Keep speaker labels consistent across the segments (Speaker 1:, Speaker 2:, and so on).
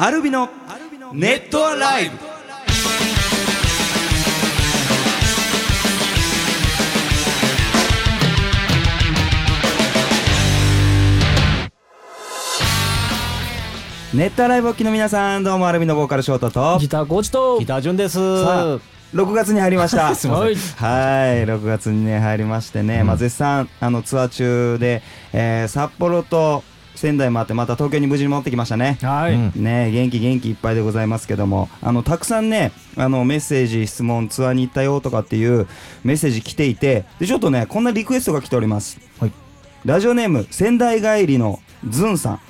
Speaker 1: アルビのネットアライブ。ネットアライブお聞きの皆さんどうもアルビのボーカルショートと。
Speaker 2: ギターコーチと。
Speaker 3: ギター順です。
Speaker 1: さあ6月に入りました。
Speaker 2: はい
Speaker 1: はい6月にね入りましてね、まあ、絶賛あのツアー中で、えー札幌と仙台もあってまた東京に無事に戻ってきましたね。
Speaker 2: はい、
Speaker 3: うん。
Speaker 1: ね元気元気いっぱいでございますけども。あのたくさんねあのメッセージ質問ツアーに行ったよとかっていうメッセージ来ていてでちょっとねこんなリクエストが来ております、
Speaker 3: はい。
Speaker 1: ラジオネーム仙台帰りのズンさん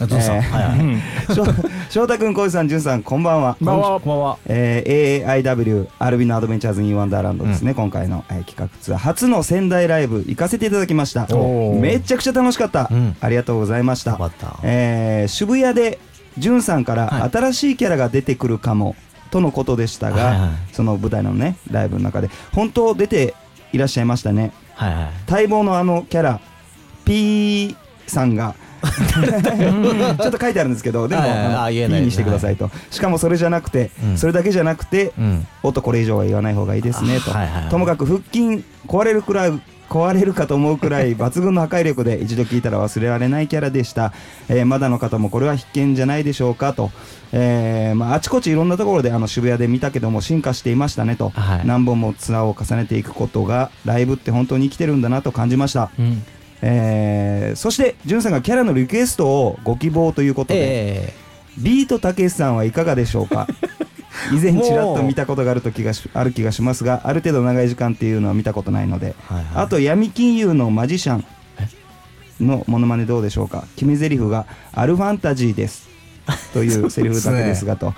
Speaker 3: あどうぞ。
Speaker 1: えー
Speaker 3: はいはい。
Speaker 1: 翔翔太くん、 KOJI さん、じゅんさん、こんばんは。
Speaker 2: こんばんは。
Speaker 3: こんばんは。
Speaker 1: えー AAIW ALvino Adventures in Wonderland ですね、今回の、えー企画ツアー初の仙台ライブ行かせていただきました。めちゃくちゃ楽しかった、
Speaker 3: うん。
Speaker 1: ありがとうございました。
Speaker 3: た。
Speaker 1: えー渋谷でじゅんさんから
Speaker 3: はい。
Speaker 1: 新しいキャラが出てくるかも、とのことでしたが、
Speaker 3: はいはい。
Speaker 1: その舞台のねライブの中で本当出ていらっしゃいましたね。
Speaker 3: はいはい。
Speaker 1: 待望のあのキャラ P さんが ちょっと書いてあるんですけどでも、
Speaker 3: はいはい
Speaker 1: にしてくださいと、しかもそれじゃなくて、
Speaker 3: うん。
Speaker 1: それだけじゃなくて、
Speaker 3: うん。
Speaker 1: おっとこれ以上は言わない方がいいですねと、ともかく腹筋壊れるくらい 壊れるかと思うくらい抜群の破壊力で一度聞いたら忘れられないキャラでした、えーまだの方もこれは必見じゃないでしょうかと、えーまあ、あちこちいろんなところであの渋谷で見たけども進化していましたねと、
Speaker 3: はい。
Speaker 1: 何本もツアーを重ねていくことがライブって本当に生きてるんだなと感じました、
Speaker 2: うん
Speaker 1: えーそしてじゅんさんがキャラのリクエストをご希望ということで、
Speaker 3: え
Speaker 1: ビートたけしさんはいかがでしょうか？以前ちらっと見たことがあると気がしある気がしますがある程度長い時間っていうのは見たことないので、
Speaker 3: はいはい。
Speaker 1: あと闇金融のマジシャンのモノマネどうでしょうか？決め台詞が「アルファンタジーです」というセリフだけですがと。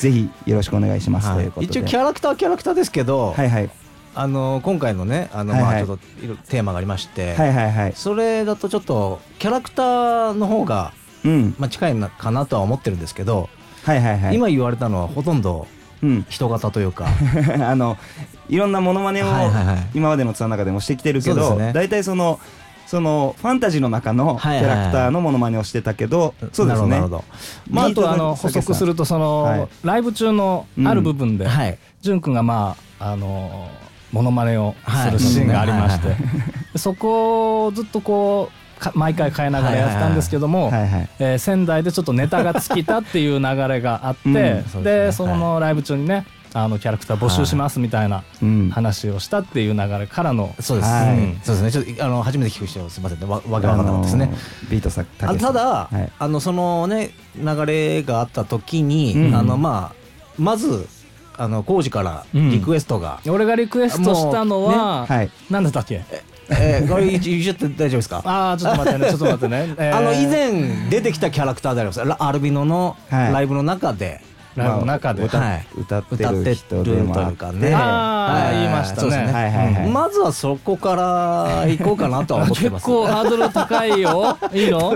Speaker 1: ぜひよろしくお願いします、
Speaker 3: は
Speaker 1: ということで。
Speaker 3: 一応キャラクターはキャラクターですけど、
Speaker 1: はいはい
Speaker 3: あの今回のねあの
Speaker 1: はいはい。
Speaker 3: まあちょっとテーマがありまして、
Speaker 1: はいはいはい。
Speaker 3: それだとちょっとキャラクターの方が
Speaker 1: うん。
Speaker 3: まあ近いなかなとは思ってるんですけど、
Speaker 1: はいはいはい。
Speaker 3: 今言われたのはほとんど
Speaker 1: うん。
Speaker 3: 人型というか、
Speaker 1: あのいろんなモノマネを
Speaker 3: はいはいはい。
Speaker 1: 今までのツアーの中でもしてきてるけど、
Speaker 3: そうですね。
Speaker 1: 大体そのそのファンタジーの中のキ
Speaker 3: はいはいはい。
Speaker 1: ャラクターのモノマネをしてたけど、そうですね。
Speaker 3: なるほどなるほど。
Speaker 2: まあ、あとあの補足するとその、
Speaker 1: はい。
Speaker 2: ライブ中のある部分で、
Speaker 3: はい。
Speaker 2: 潤くんがまああのモノマネをす
Speaker 3: はい。
Speaker 2: るシーンがありまして、
Speaker 3: はい
Speaker 2: そこをずっとこうか毎回変えながらやってたんですけども、仙台でちょっとネタが尽きたっていう流れがあって、
Speaker 1: うん
Speaker 2: で
Speaker 3: そうです
Speaker 2: そ
Speaker 3: ね
Speaker 2: のライブ中にねあのキャラクター募集しますみたいな
Speaker 1: うん
Speaker 2: 話をしたっていう流れからの、
Speaker 3: そうです。
Speaker 1: はい。
Speaker 3: うん。そうですね。ちょっとあの初めて聞く人すみません。ね。わわけわかんなかったですね。
Speaker 1: あのービートさ
Speaker 3: あただ、
Speaker 1: はい。
Speaker 3: あのそのね流れがあった時に、
Speaker 1: うん。
Speaker 3: あのまあまずあの工事からリクエストが、
Speaker 2: 俺がリクエストしたのは、
Speaker 1: はい。
Speaker 2: 何だったっけ？
Speaker 3: えーこれ言っちゃって大丈夫ですか？
Speaker 2: ああちょっと待ってね ちょっと待ってね、えー。
Speaker 3: あの以前出てきたキャラクターであります。ラアルビノの
Speaker 1: はい。
Speaker 3: ライブの中で、
Speaker 2: ライブの中で、
Speaker 1: ま
Speaker 3: はい。
Speaker 1: 歌ってる人でもあって。
Speaker 3: ね
Speaker 2: あー言いましたね。
Speaker 3: まずはそこから行こうかなとは思って
Speaker 2: 結
Speaker 3: ます。
Speaker 2: 構ハードル高いよ。いいの？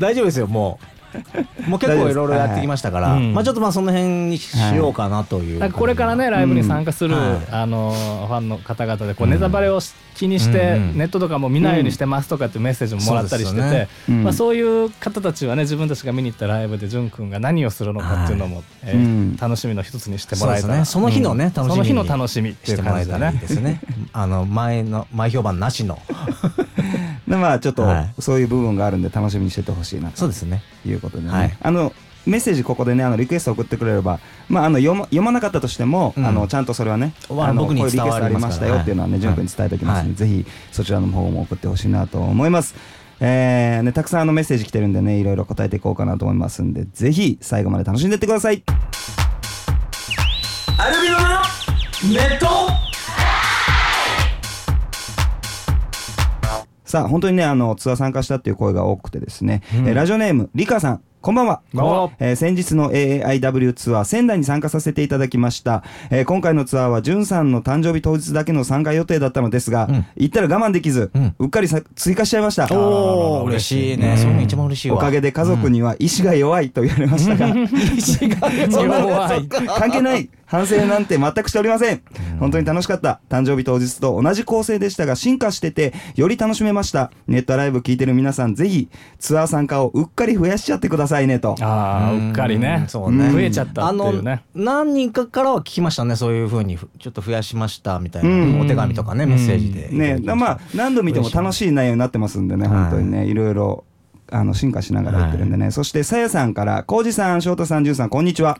Speaker 3: 大丈夫ですよもう もう結構いろいろやってきましたから、まあちょっとまあその辺にしようかなという、
Speaker 2: これからねライブに参加する、あのファンの方々でこうネタバレをし気にして、ネットとかも見ないようにしてますとかっていうメッセージももらったりしてて、まあ、そういう方たちはね自分たちが見に行ったライブで潤くんが何をするのかっていうのも、えー
Speaker 1: うん。
Speaker 2: 楽しみの一つにしてもらえたら
Speaker 3: その日のね、
Speaker 2: うん。
Speaker 3: 楽しみに
Speaker 2: その日の楽しみっていう
Speaker 3: してもらえたらいい
Speaker 2: 感じだね
Speaker 3: ですね。あの前の前評判なしの
Speaker 1: でまあちょっと
Speaker 3: はい。
Speaker 1: そういう部分があるんで楽しみにしててほしいなと。
Speaker 3: そうですね。
Speaker 1: いうことでね、
Speaker 3: はい。
Speaker 1: あのメッセージここでねあのリクエスト送ってくれれば、まあ、あの読ま読まなかったとしても、
Speaker 3: うん。
Speaker 1: あのちゃんとそれはね
Speaker 3: まあ
Speaker 1: あの
Speaker 3: 僕に
Speaker 1: こういうリクエストありましたよっていうのはね潤君に伝えておきますので、
Speaker 3: はい。
Speaker 1: ぜひそちらの方も送ってほしいなと思います。えーね、たくさんあのメッセージ来てるんでねいろいろ答えていこうかなと思いますんでぜひ最後まで楽しんでってください。アルビノのネットさあ本当にねあのツアー参加したっていう声が多くてですね、えーラジオネームリカさん。こんばんは。
Speaker 2: こんばんは。
Speaker 1: えー先日の AAIW ツアー仙台に参加させていただきました。えー今回のツアーは、じゅんさんの誕生日当日だけの参加予定だったのですが、
Speaker 3: うん。
Speaker 1: 行ったら我慢できず、
Speaker 3: うん。
Speaker 1: うっかりさ追加しちゃいました。
Speaker 3: おお嬉しいね、そういうの一番嬉しいわ。
Speaker 1: おかげで家族には意志が弱いと言われましたが、
Speaker 2: 意志が弱い。
Speaker 1: 関係ない反省なんて全くしておりません。本当に楽しかった。誕生日当日と同じ構成でしたが、進化してて、より楽しめました。ネットライブ聞いてる皆さん、ぜひ、ツアー参加をうっかり増やしちゃってくださいね、と。
Speaker 2: ああうっかりね。
Speaker 3: そうね。
Speaker 2: 増えちゃったっていうね。
Speaker 3: あの何人かからは聞きましたねそういうふうに。ふちょっと増やしましたみたいな、
Speaker 1: うん。
Speaker 3: お手紙とかねメッセージで。
Speaker 1: ね、だまあ、何度見ても楽しい内容になってますんでね、
Speaker 3: はい。
Speaker 1: 本当にね、いろいろ。あの進化しながらやってるんでね、そしてさやさんから浩二さん翔太さん潤さんこんにちは。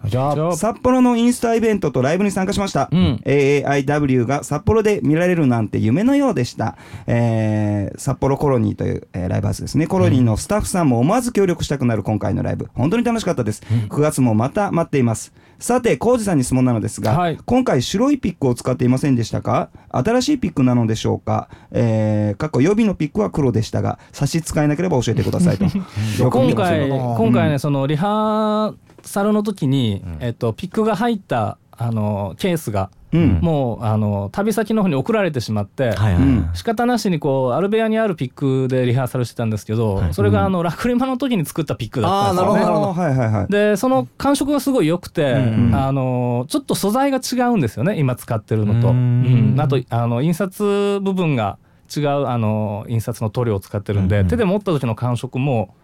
Speaker 1: 札幌のインスタイベントとライブに参加しました、
Speaker 2: うん。
Speaker 1: AAIW が札幌で見られるなんて夢のようでした、えー札幌コロニーという、えーライブハウスですね。コロニーのスタッフさんも思わず協力したくなる今回のライブ。本当に楽しかったです、9月もまた待っていますさて浩二さんに質問なのですが、
Speaker 2: はい。
Speaker 1: 今回白いピックを使っていませんでしたか？新しいピックなのでしょうか？えー、過去予備のピックは黒でしたが差し支えなければ教えてくださいと。
Speaker 2: 今回今回ねそのリハーサルの時に、えっと、ピックが入ったあのケースが、
Speaker 1: うん。
Speaker 2: もうあの旅先の方に送られてしまって、
Speaker 3: はいはい、
Speaker 1: うん。
Speaker 2: 仕方なしにこうアルベアにあるピックでリハーサルしてたんですけど、
Speaker 3: はい。
Speaker 2: それがあのラクリマの時に作ったピックだったんですよね。
Speaker 3: あーなるほど
Speaker 1: あーはいはいはい。
Speaker 2: でその感触がすごい良くて、
Speaker 3: うん
Speaker 2: あのちょっと素材が違うんですよね今使ってるのと。
Speaker 3: う
Speaker 2: うん。んあとあの印刷部分が違うあの印刷の塗料を使ってるんで、
Speaker 3: うん。
Speaker 2: 手で持った時の感触も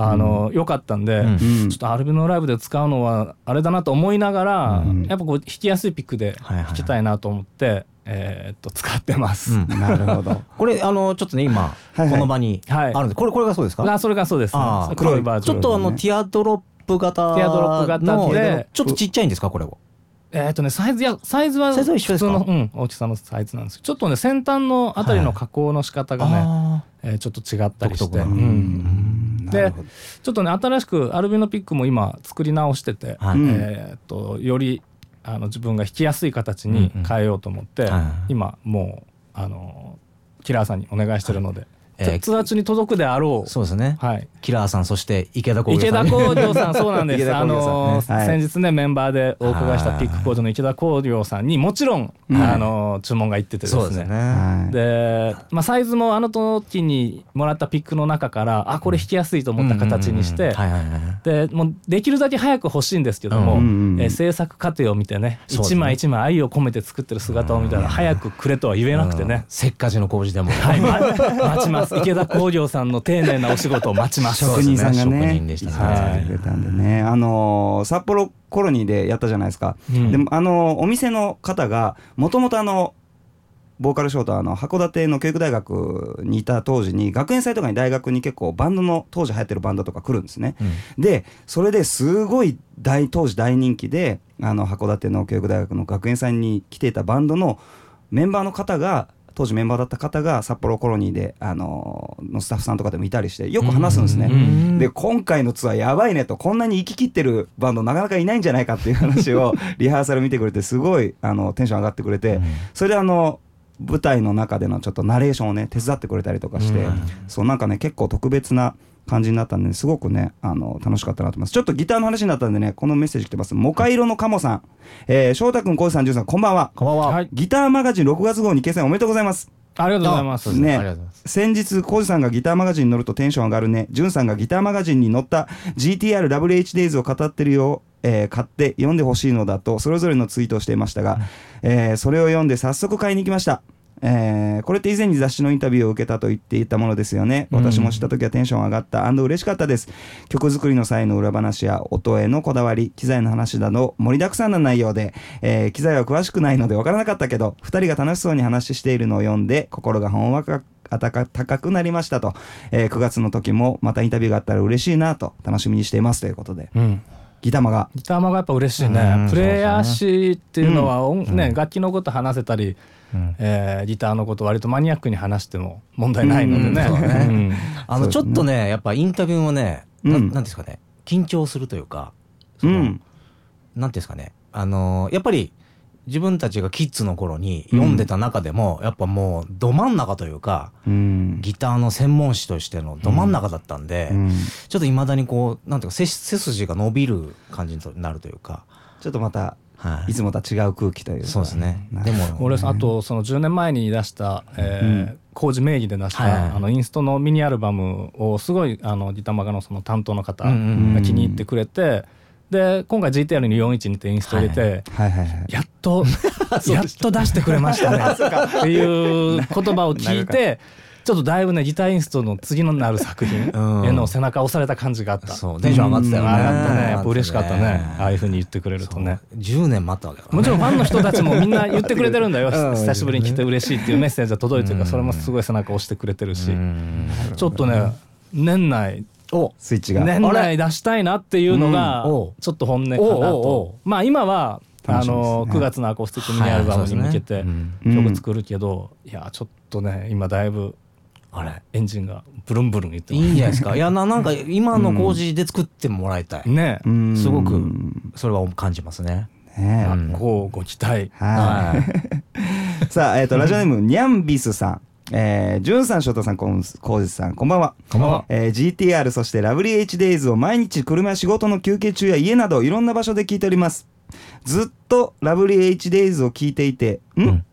Speaker 2: あの良、かったんで、ちょっとアルビノライブで使うのはあれだなと思いながら、
Speaker 1: うん。
Speaker 2: やっぱこう弾きやすいピックで弾きたいなと思って、えーっと使ってます。
Speaker 3: うん。
Speaker 1: なるほど。
Speaker 3: これあのちょっとね今
Speaker 1: はいはい。
Speaker 3: この場に。あ
Speaker 2: はい。
Speaker 3: るんでこれこれがそうですか？
Speaker 2: あそれがそうです、黒いバージョン
Speaker 3: ちょっとあの
Speaker 1: ね
Speaker 3: ティアドロップ型
Speaker 2: ティアドロップ型
Speaker 3: の
Speaker 2: で
Speaker 3: ちょっとちっちゃいんですかこれは？
Speaker 2: えーっとねサイズやサイズは
Speaker 3: サイズは一緒
Speaker 2: うん、大きさのサイズなんですちょっとね先端のあたりの加工の仕方がね、
Speaker 3: あ
Speaker 2: えーちょっと違ったりして、
Speaker 3: 独特な。
Speaker 2: う
Speaker 1: うん
Speaker 2: でちょっとね新しくアルビノピックも今作り直してて、
Speaker 3: はい。
Speaker 1: うん。
Speaker 2: えーっとよりあの自分が弾きやすい形に変えようと思って、
Speaker 3: うん。うんはい。
Speaker 2: 今もうあのキラーさんにお願いしてるので、
Speaker 3: えー
Speaker 2: ツアー中に届くであろう。
Speaker 3: そうですね。
Speaker 2: はい、
Speaker 3: キラーさんそして池田工業
Speaker 2: 池田
Speaker 3: さん。ね
Speaker 2: 工業さんそうなんです。
Speaker 1: 池田
Speaker 2: あの、
Speaker 1: はい。
Speaker 2: 先日ねメンバーでお伺いしたピック工場の池田工業さんにもちろん、
Speaker 1: うん。
Speaker 2: あの注文がいっててですね。
Speaker 3: そうですね。
Speaker 1: はい。
Speaker 2: で、まあ、サイズもあの時にもらったピックの中からあこれ弾きやすいと思った形にして、でもうできるだけ早く欲しいんですけども、えー制作過程を見てね一枚一枚愛を込めて作ってる姿を見たら早くくれとは言えなくて
Speaker 3: うん。
Speaker 2: ね、
Speaker 3: せっかちの工事でも。
Speaker 2: はい、ま 待ちます池田工業さんの丁寧なお仕事を待ちます。
Speaker 1: 職人さんが
Speaker 3: 職
Speaker 1: ね
Speaker 3: 人でしたね。
Speaker 1: くれたんでね、あのー札幌コロニーでやったじゃないですか、
Speaker 2: うん。
Speaker 1: でもあのーお店の方がもともとあのボーカルショートはあの函館の教育大学にいた当時に学園祭とかに大学に結構バンドの当時流行ってるバンドとか来るんですね、でそれですごい大当時大人気であの函館の教育大学の学園祭に来ていたバンドのメンバーの方が当時メンバーだった方が札幌コロニーであののスタッフさんとかでもいたりしてよく話すんですね。
Speaker 3: うん
Speaker 1: で今回のツアーやばいねとこんなに行き切ってるバンドなかなかいないんじゃないかっていう話を リハーサル見てくれてすごいあのテンション上がってくれて、それであの舞台の中でのちょっとナレーションをね手伝ってくれたりとかして、
Speaker 3: うん。
Speaker 1: そうなんかね結構特別な感じになったんですごくねあの楽しかったなと思います。ちょっとギターの話になったんでねこのメッセージ来てます。モカイロのカモさん、えー、翔太君浩二さんジュンさんこんばんは。
Speaker 3: こんばんは。
Speaker 2: はい。
Speaker 1: ギターマガジン6月号に掲載おめでとうございます。
Speaker 2: ありがとうございます。
Speaker 1: ね。
Speaker 3: ありがとうございます。
Speaker 1: 先日浩二さんがギターマガジンに載るとテンション上がるね。ジュンさんがギターマガジンに載った GTRWH を語ってるよえー買って読んでほしいのだとそれぞれのツイートをしていましたが、えーそれを読んで早速買いに行きました、えーこれって以前に雑誌のインタビューを受けたと言っていたものですよね。私も知った時はテンション上がった。嬉しかったです。曲作りの際の裏話や音へのこだわり機材の話など盛りだくさんな内容で、えー機材は詳しくないので分からなかったけど2人が楽しそうに話しているのを読んで心がほんわか温かくなりましたと、えー9月の時もまたインタビューがあったら嬉しいなと楽しみにしていますということで。
Speaker 2: うん。
Speaker 1: ギターマが
Speaker 2: ギターマがやっぱ嬉しいね、
Speaker 3: うん。
Speaker 2: プレイヤー誌っていうのは音、
Speaker 3: うん。
Speaker 2: ね、楽器のこと話せたり、
Speaker 3: うん。
Speaker 2: えーギターのこと割とマニアックに話しても問題ないのでね。
Speaker 3: あのちょっとねやっぱインタビューもね
Speaker 1: うん。
Speaker 3: なんですかね緊張するというかその
Speaker 1: うん。
Speaker 3: なんていうんですかねあのーやっぱり自分たちがキッズの頃に読んでた中でも、やっぱもうど真ん中というか
Speaker 1: うん。
Speaker 3: ギターの専門誌としてのど真ん中だったんで、
Speaker 1: うん。
Speaker 3: ちょっといまだにこうなんていうか背背筋が伸びる感じになるというか、
Speaker 1: ちょっとまた
Speaker 3: はい。
Speaker 1: いつもとは違う空気というか。
Speaker 3: そうですね。
Speaker 1: な
Speaker 3: でも
Speaker 2: 俺あとその10年前に出した、えー
Speaker 1: うん。
Speaker 2: 工事名義で出した、
Speaker 3: はいはい。
Speaker 2: あのインストのミニアルバムをすごいあのギターマガのその担当の方
Speaker 3: うんうんうん。
Speaker 2: が気に入ってくれて、で今回 GTR に412ってインスト入れて、
Speaker 1: はいはいはい。
Speaker 2: やっと やっと出してくれましたね。っていう言葉を聞いて ちょっとだいぶねギターインストの次のなる作品への背中を押された感じがあった。
Speaker 3: そうテンション上がってたよね。
Speaker 2: 上がったね。やっぱ嬉しかったね。ああいうふうに言ってくれるとね。
Speaker 3: 10年待ったわけだ
Speaker 2: もちろんファンの人たちもみんな言ってくれてるんだよ。
Speaker 3: うん。
Speaker 2: 久しぶりに来て嬉しいっていうメッセージが届いてるからそれもすごい背中を押してくれてるし。
Speaker 3: うん。
Speaker 2: ちょっとね年内
Speaker 3: お
Speaker 1: スイッチが。
Speaker 2: 年内出したいなっていうのがちょっと本音かなと。まあ今はあの9月のアコースティックミニアルバムに向けて曲作るけどいやちょっとね今だいぶ
Speaker 3: あれ
Speaker 2: エンジンがブルンブルン言って
Speaker 3: いいんじゃないですか？いやななんか今の工事で作ってもらいたい、
Speaker 2: ね。
Speaker 1: うん。
Speaker 3: すごくそれは感じますね。
Speaker 1: ねえ。
Speaker 3: うん。
Speaker 2: こうご期待。
Speaker 1: はい。さあ、えっ、と、ラジオネーム、ニャンビスさん。えー、ジュンさん、ショートさん、コンコウジさん、こんばんは。
Speaker 2: こんばんは。
Speaker 1: えー GTR、そしてラブリー HDays を毎日車や仕事の休憩中や家などいろんな場所で聞いております。ずっとラブリー HDays を聞いていて、ん、
Speaker 3: うん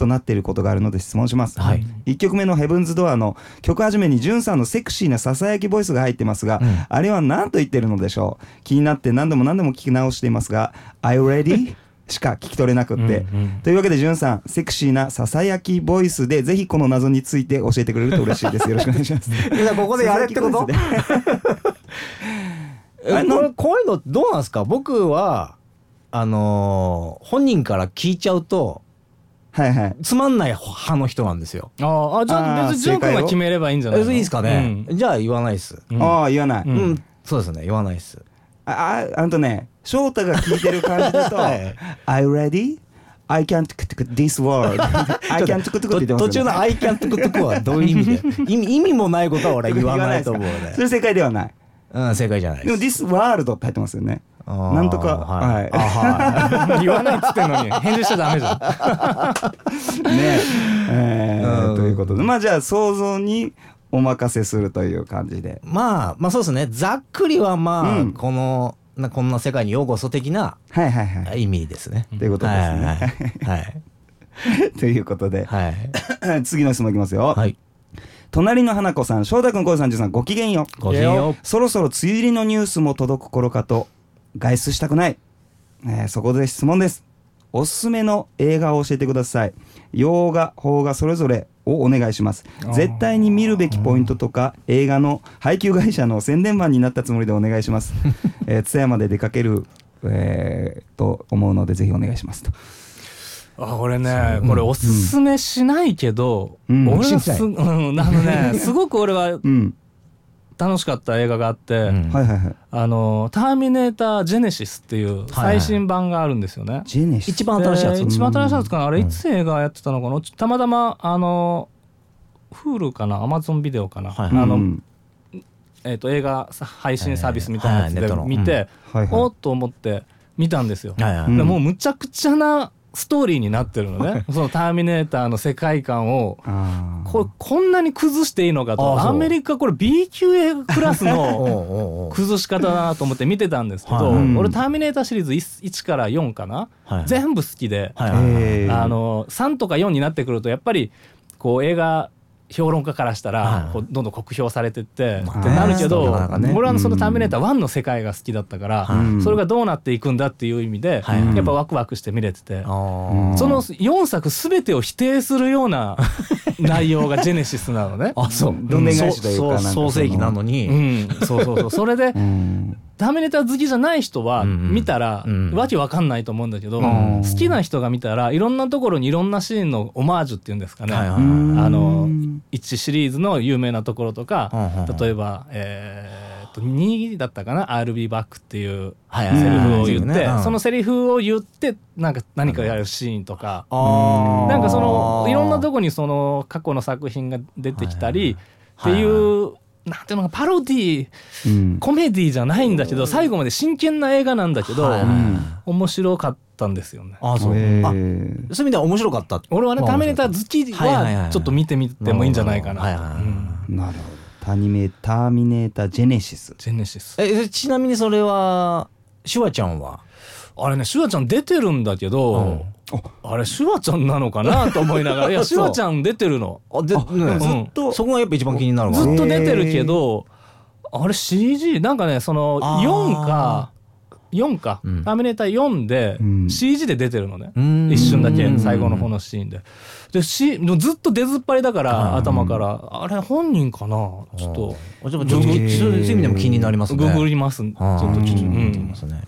Speaker 1: となっていることがあるので質問します。
Speaker 3: はい。
Speaker 1: 1曲目のヘブンズドアの曲始めにジュンさんのセクシーなささやきボイスが入ってますが、
Speaker 3: うん。
Speaker 1: あれは何と言ってるのでしょう？気になって何度も何度も聞き直していますが「Are you ready?」しか聞き取れなくって、
Speaker 2: うんうん。
Speaker 1: というわけでジュンさんセクシーなささやきボイスでぜひこの謎について教えてくれると嬉しいです。よろしくお願いします。
Speaker 3: ここでやれってこと？
Speaker 1: あの
Speaker 3: こういうのどうなんですか？僕はあのー本人から聞いちゃうと
Speaker 1: はいはい。
Speaker 3: つまんない派の人なんですよ。
Speaker 2: ああじゃあ別にジョー君が決めればいいんじゃないの？
Speaker 3: えいいですかね、
Speaker 2: うん。
Speaker 3: じゃあ言わないです。
Speaker 2: うん。
Speaker 1: ああ言わない、
Speaker 2: う
Speaker 3: うん。ん、そうですね言わないです。
Speaker 1: あああんとね翔太が聞いてる感じだと
Speaker 3: はい「
Speaker 1: Are you ready? I can't this word. I can't トゥクトゥクって言ってますよね。
Speaker 3: 途中の「I can't トゥクトゥク」はどういう意味で？意味意味もないことは俺は言わないと思うので
Speaker 1: それ正解ではない。
Speaker 3: うん正解じゃない
Speaker 1: でも
Speaker 3: です
Speaker 1: This World って入ってますよねなんとか
Speaker 3: はい、
Speaker 1: はい。
Speaker 2: 言わないっつってんのに返事しちゃダメじゃん。
Speaker 1: ねえ。ということで。まあじゃあ想像にお任せするという感じで。
Speaker 3: まあまあそうですね。ざっくりはまあ、
Speaker 1: うん。
Speaker 3: このなこんな世界にようこそ的な
Speaker 1: はいはいはい。
Speaker 3: 意味ですね。
Speaker 1: ということですね。
Speaker 3: はいはい
Speaker 1: ということで。
Speaker 3: はい。はい
Speaker 1: 次の質問いきますよ。
Speaker 3: はい。
Speaker 1: 隣の花子さん翔太君小路さんじゅんさんごきげんよう。
Speaker 3: ごきげんよう。
Speaker 1: そろそろ梅雨入りのニュースも届く頃かと外出したくない、えーそこで質問です。おすすめの映画を教えてください。洋画邦画それぞれをお願いします。
Speaker 2: ー。
Speaker 1: 絶対に見るべきポイントとか映画の配給会社の宣伝マンになったつもりでお願いします。えー津山で出かけるえーと思うのでぜひお願いしますと。
Speaker 2: あ俺ねこれおすすめしないけど、
Speaker 1: うん。
Speaker 2: 俺す、うん、あのね すごく俺は
Speaker 1: うん
Speaker 2: 楽しかった映画があって、あの「ターミネーター・ジェネシス」っていう最新版があるんですよね。
Speaker 3: 一番新しいやつ？
Speaker 2: で一番新しいやつかな？あれ
Speaker 3: うん
Speaker 2: いつ映画やってたのかな？たまたまあの Hulu かな？Amazon ビデオかな、
Speaker 3: はい
Speaker 2: あの
Speaker 1: うん。
Speaker 2: えー、と映画さ配信サービスみたいなやつで見て、
Speaker 1: はいはい。
Speaker 2: おっと思って見たんですよ。
Speaker 3: はいはい。
Speaker 1: うん
Speaker 2: でもうむちゃくちゃなストーリーになってるのね。その「ターミネーター」の世界観をここんなに崩していいのか
Speaker 3: あ
Speaker 2: とアメリカこれ B 級映画クラスの 崩し方だなと思って見てたんですけど、
Speaker 3: はい。
Speaker 1: うん。
Speaker 2: 俺「ターミネーター」シリーズ 1, 1から4かな、
Speaker 3: はい。
Speaker 2: 全部好きで、
Speaker 3: はい
Speaker 2: あの3とか4になってくるとやっぱりこう映画評論家からしたら
Speaker 3: はい。
Speaker 2: こうどんどん酷評されてって
Speaker 3: まあ
Speaker 2: ってなるけど俺はその「
Speaker 1: うん
Speaker 2: ターミネーター1」の世界が好きだったから
Speaker 3: はい。
Speaker 2: それがどうなっていくんだっていう意味でやっぱワクワクして見れてて。その4作全てを否定するような 内容がジェネシスなのね。
Speaker 3: あそう。
Speaker 1: うん。
Speaker 3: 創世紀なの。
Speaker 2: う
Speaker 3: に、
Speaker 2: ん、そうそうそう。それで
Speaker 1: う、ん
Speaker 2: ターミネーター好きじゃない人は見たら
Speaker 3: うん。
Speaker 2: わけわかんないと思うんだけど、
Speaker 1: ん。
Speaker 2: 好きな人が見たらいろんなところにいろんなシーンのオマージュっていうんですかね。あの1シリーズの有名なところとか、例えば、えーっと2だったかな「I'll be back」っていうセリフを
Speaker 3: はい
Speaker 2: 言って、そのセリフを言ってなんか何かやるシーンとか、なんかそのいろんなとこにその過去の作品が出てきたりって
Speaker 3: はい
Speaker 2: いうなんていうのかパロディ
Speaker 1: うん。
Speaker 2: コメディじゃないんだけど最後まで真剣な映画なんだけど
Speaker 3: はい。
Speaker 2: 面白かったんですよね。
Speaker 3: あそう、あそういう意味では面白かった。
Speaker 2: 俺はね「
Speaker 3: まあ
Speaker 2: ターミネーター」好き
Speaker 3: は
Speaker 2: ちょっと見てみてもいいんじゃないかな。
Speaker 1: なるほど。タニメターミネータージェネシス。
Speaker 2: ジェネシス。
Speaker 3: えちなみにそれはシュワちゃんは？
Speaker 2: あれねシュワちゃん出てるんだけど、あれシュワちゃんなのかなと思いながら いやシュワちゃん出てるの。
Speaker 3: あで、ね
Speaker 2: ずっ
Speaker 1: と
Speaker 3: そこがやっぱ一番気になるわ
Speaker 2: ずっと出てるけどあれ CG なんかねその
Speaker 3: あー。
Speaker 2: 4か4か、
Speaker 3: うん。
Speaker 2: ターミネーター4で
Speaker 1: うん。
Speaker 2: CG で出てるのね、
Speaker 3: うん。
Speaker 2: 一瞬だけ最後の方のシーンで。で、ずっと出ずっぱりだから、
Speaker 3: うん
Speaker 2: 頭から、あれ本人かな？ちょっと、
Speaker 3: あちょっとそういう意味でも気になりますね。
Speaker 2: ググります。ちょっとちょっと、うん。
Speaker 3: ますね。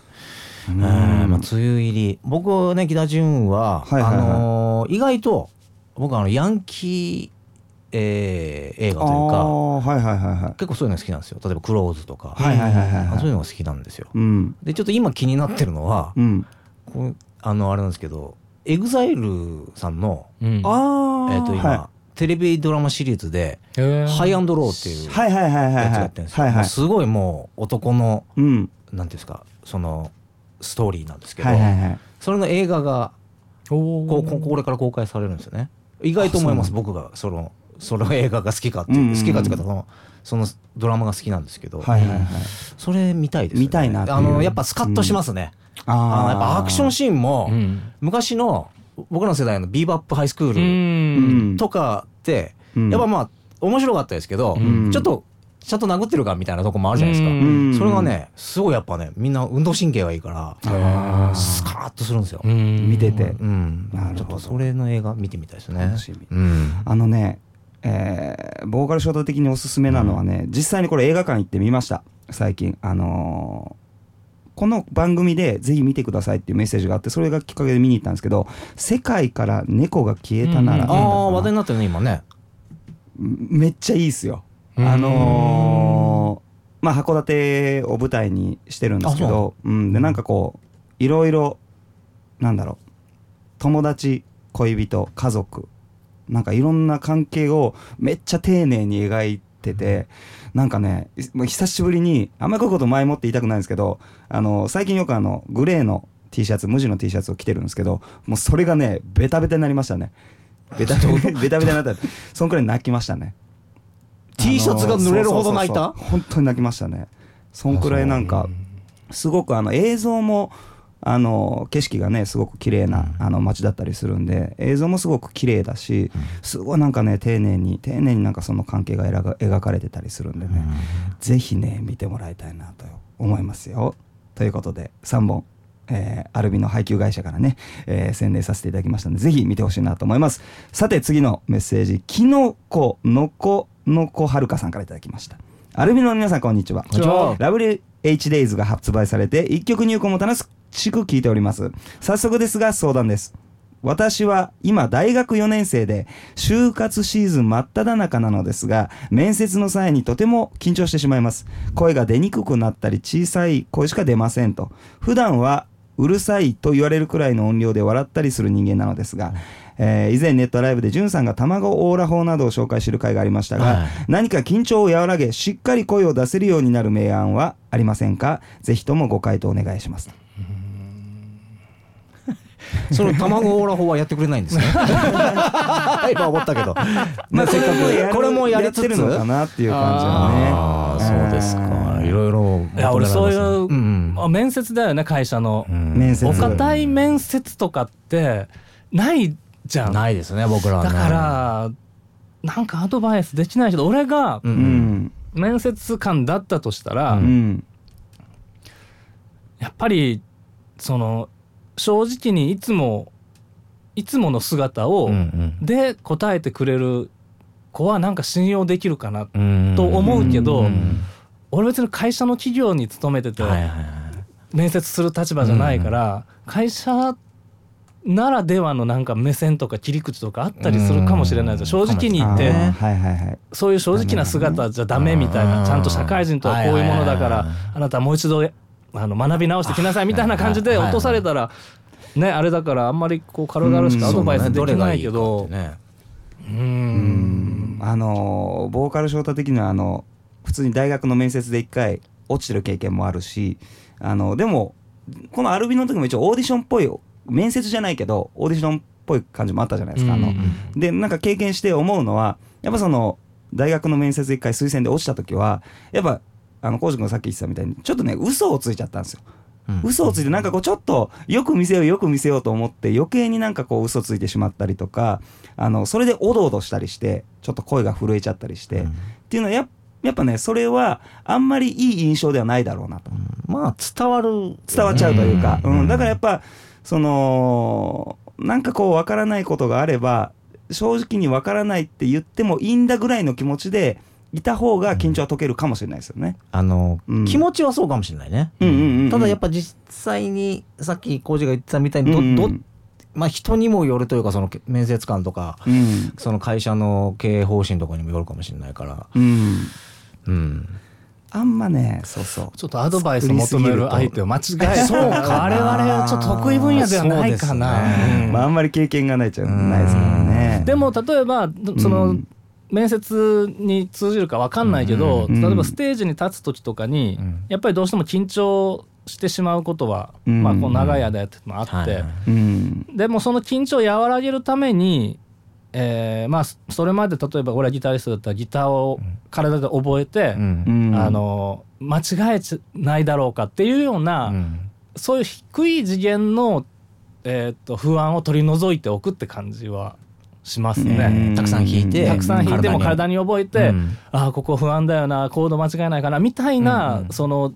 Speaker 1: うん。
Speaker 3: えーまあ、梅雨入り。僕ね木田純は、
Speaker 1: はいはいはい。
Speaker 3: あのー意外と僕あのヤンキー、えー映画というか
Speaker 1: はいはいはいはい。
Speaker 3: 結構そういうの好きなんですよ。例えば「クローズ」とか、
Speaker 1: はいはいはいはい
Speaker 3: そういうのが好きなんですよ。
Speaker 1: うん。
Speaker 3: でちょっと今気になってるのは、
Speaker 1: うん。
Speaker 3: こうあのあれなんですけど EXILE さんの、
Speaker 2: うん。
Speaker 1: ああ
Speaker 3: えー、と今、
Speaker 1: は
Speaker 3: テレビドラマシリーズで「
Speaker 2: へー。
Speaker 3: ハイアンドロー」っていう
Speaker 1: いはいはいはいはい。
Speaker 3: やつ
Speaker 1: はい
Speaker 3: やってるんですよ、
Speaker 1: はいはい。
Speaker 3: もうすごいもう男の
Speaker 1: うん。
Speaker 3: なんていうんですかそのストーリーなんですけど、
Speaker 1: はいはいはい。
Speaker 3: それの映画がこうここれから公開されるんですよね。意外と思います僕がそのその映画が好きかっていう,、
Speaker 1: うんうんうん。
Speaker 3: 好きかっていうかそのそのドラマが好きなんですけど、
Speaker 1: はいはいはい。
Speaker 3: それ見たいですね。
Speaker 1: 見たいなっていう。
Speaker 3: あのやっぱスカッとしますね、あのやっぱアクションシーンも、
Speaker 2: うん。
Speaker 3: 昔の僕らの世代のビーバップハイスク
Speaker 2: う
Speaker 3: ール
Speaker 2: ん。
Speaker 3: とかって、
Speaker 1: うん。
Speaker 3: やっぱまあ面白かったですけど、
Speaker 2: うん。
Speaker 3: ちょっとちゃんと殴ってるかみたいなとこもあるじゃないですか、
Speaker 2: うん。
Speaker 3: それがねすごいやっぱねみんな運動神経がいいからスカーッとするんですよ、
Speaker 2: うん。
Speaker 1: 見てて。
Speaker 3: うん、
Speaker 1: なるほど。
Speaker 3: ちょっとそれの映画見てみたいですね。
Speaker 1: あのね、えーボーカルショート的におすすめなのはね、実際にこれ映画館行ってみました、最近。あのーこの番組でぜひ見てくださいっていうメッセージがあって、それがきっかけで見に行ったんですけど、世界から猫が消えたなら、
Speaker 2: うん。
Speaker 3: ああ、話題になってるね、今ね。
Speaker 1: めっちゃいいっすよ。
Speaker 2: うん
Speaker 1: あのーまあ、函館を舞台にしてるんですけど、うん、で、なんかこう、いろいろ、なんだろう、友達、恋人、家族、なんかいろんな関係をめっちゃ丁寧に描いてて、なんかね、いもう久しぶりに、あんまりこういうこと前もって言いたくないんですけど、あの、最近よくあの、グレーの T シャツ、無地の T シャツを着てるんですけど、もうそれがね、ベタベタになりましたね。ベタベタ、ベタベタになった。そんくらい泣きましたね。
Speaker 3: T シャツが濡れるほど泣いた？
Speaker 1: 本当に泣きましたね。そんくらいなんか、すごくあの映像も、あの景色がねすごく綺麗なあの街だったりするんで映像もすごく綺麗だしすごいなんかね丁寧に丁寧になんかその関係が描か描かれてたりするんでねぜひね見てもらいたいなと思いますよ。ということで3本、えーアルビの配給会社からね、えー宣伝させていただきましたのでぜひ見てほしいなと思います。さて次のメッセージきのこのこのこはるかさんからいただきました。アルビの皆さんこんにちは。
Speaker 2: こんにちは。
Speaker 1: WHDays が発売されて一曲入魂も楽しく聴いております。早速ですが相談です。私は今大学4年生で就活シーズン真っ只中なのですが面接の際にとても緊張してしまいます。声が出にくくなったり小さい声しか出ませんと。普段はうるさいと言われるくらいの音量で笑ったりする人間なのですが、えー以前ネットライブでじゅんさんが卵オーラ法などを紹介している回がありましたが、
Speaker 3: はい。
Speaker 1: 何か緊張を和らげしっかり声を出せるようになる明暗はありませんか？ぜひともご回答お願いします。
Speaker 3: その卵オーラ法はやってくれないんですね。今思ったけど。
Speaker 1: まあ、
Speaker 3: せっかく、これもやりつつ。
Speaker 1: ってるのかなっていう感じのね。
Speaker 3: ああ、そうですか。いろいろ。
Speaker 2: いや俺そういう、
Speaker 3: うん
Speaker 2: あ面接だよね会社の、
Speaker 3: うん。
Speaker 1: 面接。
Speaker 2: お堅い面接とかってないじゃん
Speaker 3: ないですね、僕らはね。
Speaker 2: だからなんかアドバイスできないけど俺が面接官だったとしたら、
Speaker 3: う
Speaker 1: うん。
Speaker 2: やっぱりその正直にいつもいつもの姿を、
Speaker 3: うん
Speaker 2: で答えてくれる子はなんか信用できるかな、
Speaker 3: うん。
Speaker 2: と思うけど
Speaker 3: うん。
Speaker 2: 俺別に会社の企業に勤めてて。面接する立場じゃないから、会社ならではのなんか目線とか切り口とかあったりするかもしれないですよ。正直に言って
Speaker 1: はいはいはい。
Speaker 2: そういう正直な姿じゃダメみたい
Speaker 3: うん
Speaker 2: なちゃんと社会人とはこういうものだからあなたはもう一度あの学び直してきなさいみたいな感じで落とされたらねあれだからあんまりこう軽々しくアドバイスできないけど。
Speaker 3: そうね
Speaker 2: う
Speaker 1: うん。んあのボーカルショート的にはあの普通に大学の面接で一回落ちてる経験もあるしあのでもこのアルビの時も一応オーディションっぽい面接じゃないけどオーディションっぽい感じもあったじゃないですか、あの。
Speaker 2: うん
Speaker 1: でなんか経験して思うのはやっぱその大学の面接で一回推薦で落ちた時はやっぱあの浩司君がさっき言ってたみたいにちょっとね嘘をついちゃったんですよ。
Speaker 3: うん。
Speaker 1: 嘘をついてなんかこうちょっとよく見せようよく見せようと思って余計になんかこう嘘ついてしまったりとかあのそれでおどおどしたりしてちょっと声が震えちゃったりして、
Speaker 3: うん。
Speaker 1: っていうのはやっやっぱねそれはあんまりいい印象ではないだろうなと、
Speaker 3: まあ伝わる
Speaker 1: 伝わっちゃうというか、うん。だからやっぱそのなんかこう分からないことがあれば正直に分からないって言ってもいいんだぐらいの気持ちでいた方が緊張は解けるかもしれないですよね。
Speaker 3: あの、
Speaker 1: うん。
Speaker 3: 気持ちはそうかもしれないね、
Speaker 1: うんうんうんうん。
Speaker 3: ただやっぱ実際にさっき浩二が言ってたみたいにど、
Speaker 1: うん。
Speaker 3: どまあ人にもよるというかその面接官とか、
Speaker 1: うん。
Speaker 3: その会社の経営方針とかにもよるかもしれないから。
Speaker 1: うん。
Speaker 3: うん
Speaker 1: あんまねそうそう。
Speaker 2: ちょっとアドバイスを求める相手を間違え
Speaker 3: そうかな。
Speaker 2: 我々はちょっと得意分野ではないかな。
Speaker 1: まあ、あんまり経験がないじゃないですからね。
Speaker 2: でも例えばその、
Speaker 1: うん。
Speaker 2: 面接に通じるか分かんないけど、
Speaker 1: うん。
Speaker 2: 例えばステージに立つ時とかに、
Speaker 3: うん。
Speaker 2: やっぱりどうしても緊張してしまうことは、
Speaker 1: うん。
Speaker 2: まあ、こう長い間やっててもあって、
Speaker 3: はいはい。
Speaker 1: うん。
Speaker 2: でもその緊張を和らげるために、えーまあそれまで例えば俺はギタリストだったらギターを体で覚えて、
Speaker 3: うん。
Speaker 1: うん。
Speaker 2: あの間違えちないだろうかっていうような、
Speaker 3: うん。
Speaker 2: そういう低い次元の、えー、と不安を取り除いておくって感じはしますね。
Speaker 1: うん。
Speaker 3: たくさん弾いて
Speaker 2: たくさん弾いても体に覚えて、
Speaker 3: うん。
Speaker 2: ああここ不安だよなコード間違いないかなみたいな、その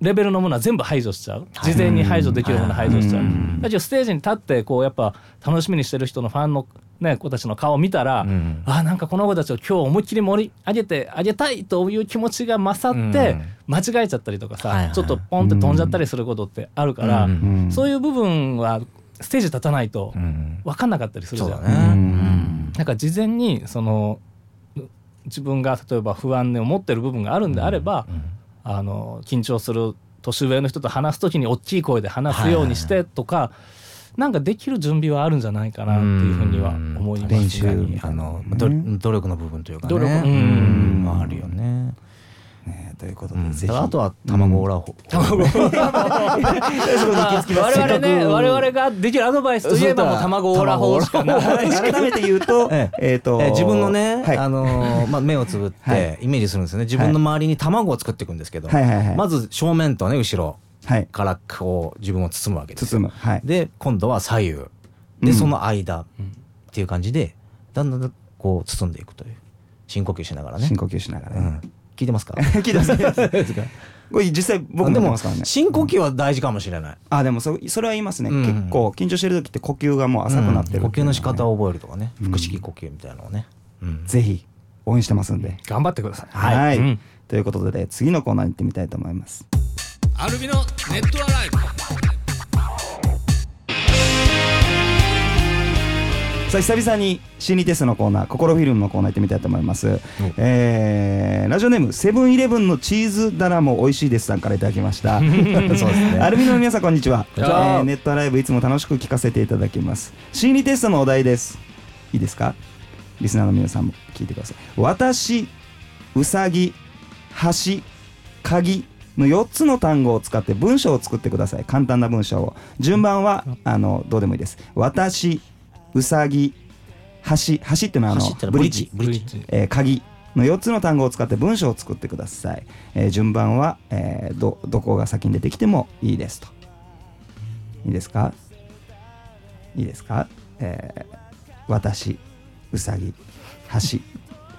Speaker 2: レベルのものは全部排除しちゃう。事前に排除できるものは排除しちゃう、
Speaker 1: うん。
Speaker 2: だけどステージに立ってこうやっぱ楽しみにしてる人のファンの、ね、子たちの顔を見たら、
Speaker 3: うん。
Speaker 2: ああなんかこの子たちを今日思いっきり盛り上げてあげたいという気持ちが勝って
Speaker 3: うん。
Speaker 2: 間違えちゃったりとかさ、
Speaker 3: はいはい。
Speaker 2: ちょっとポンって飛んじゃったりすることってあるから、そういう部分はステージ立たないと
Speaker 3: うん。
Speaker 2: 分かんなかったりするじゃん。
Speaker 3: ね。
Speaker 1: うん。
Speaker 2: なんか事前にそのう自分が例えば不安を持ってる部分があるんであれば、あの緊張する年上の人と話す時に大きい声で話すようにしてとか、なんかできる準備はあるんじゃないかなっていうふうには思いますね。
Speaker 1: 練習
Speaker 3: あのど努力の部分というかね。
Speaker 2: 努力。うん。
Speaker 3: うん。まああるよね。
Speaker 1: ねということで、
Speaker 3: うん。あとは卵オラホ
Speaker 2: 我々ね我々ができるアドバイスといえばもう卵オーラ法しかない。
Speaker 1: 改めて言うと、
Speaker 3: え
Speaker 1: え。っ、と、
Speaker 3: えー自分のね、
Speaker 1: はい。
Speaker 3: あのーまあ、目をつぶっ
Speaker 1: はい。
Speaker 3: てイメージするんですよね。自分の周りに卵を作っていくんですけど、
Speaker 1: はい。
Speaker 3: まず正面とね後ろ。
Speaker 1: はい、
Speaker 3: からこう自分を包むわけですよ。
Speaker 1: 包む、はい、
Speaker 3: で今度は左右。
Speaker 1: うん。
Speaker 3: でその間っていう感じでだんだんこう包んでいくという。深呼吸しながらね。
Speaker 1: 深呼吸しながらね。
Speaker 3: うん、聞いてますか？
Speaker 1: 聞いてます。これ実際僕も
Speaker 3: でも
Speaker 1: やってますからね。
Speaker 3: 深呼吸は大事かもしれない。
Speaker 1: あでもそそれは言いますね、
Speaker 3: うん。
Speaker 1: 結構緊張してる時って呼吸がもう浅くなってる、
Speaker 3: うん。呼吸の仕方を覚えるとかね。
Speaker 1: うん
Speaker 3: 腹式呼吸みたいなのをね、うん。
Speaker 1: ぜひ応援してますんで、
Speaker 2: 頑張ってください。
Speaker 1: はい、
Speaker 2: うん。
Speaker 1: ということで次のコーナーに行ってみたいと思います
Speaker 2: アルビのネットアライブ。
Speaker 1: さあ久々に心理テストのコーナー心フィルムのコーナー行ってみたいと思います、えーラジオネームセブンイレブンのチーズダラも美味しいですさんからいただきました。そうですね。アルミの皆さんこんにちは、えーネットライブいつも楽しく聞かせていただきます。心理テストのお題です。いいですか？リスナーの皆さんも聞いてください。私うさぎ橋鍵の4つの単語を使って文章を作ってください。簡単な文章を。順番はあのどうでもいいです。私うさぎ橋橋っていうのはあのブリッジ。
Speaker 3: ブリッジ。
Speaker 1: えー鍵。の4つの単語を使って文章を作ってください、えー順番は、えーどどこが先に出てきてもいいですと。いいですか？いいですか、えー私うさぎ橋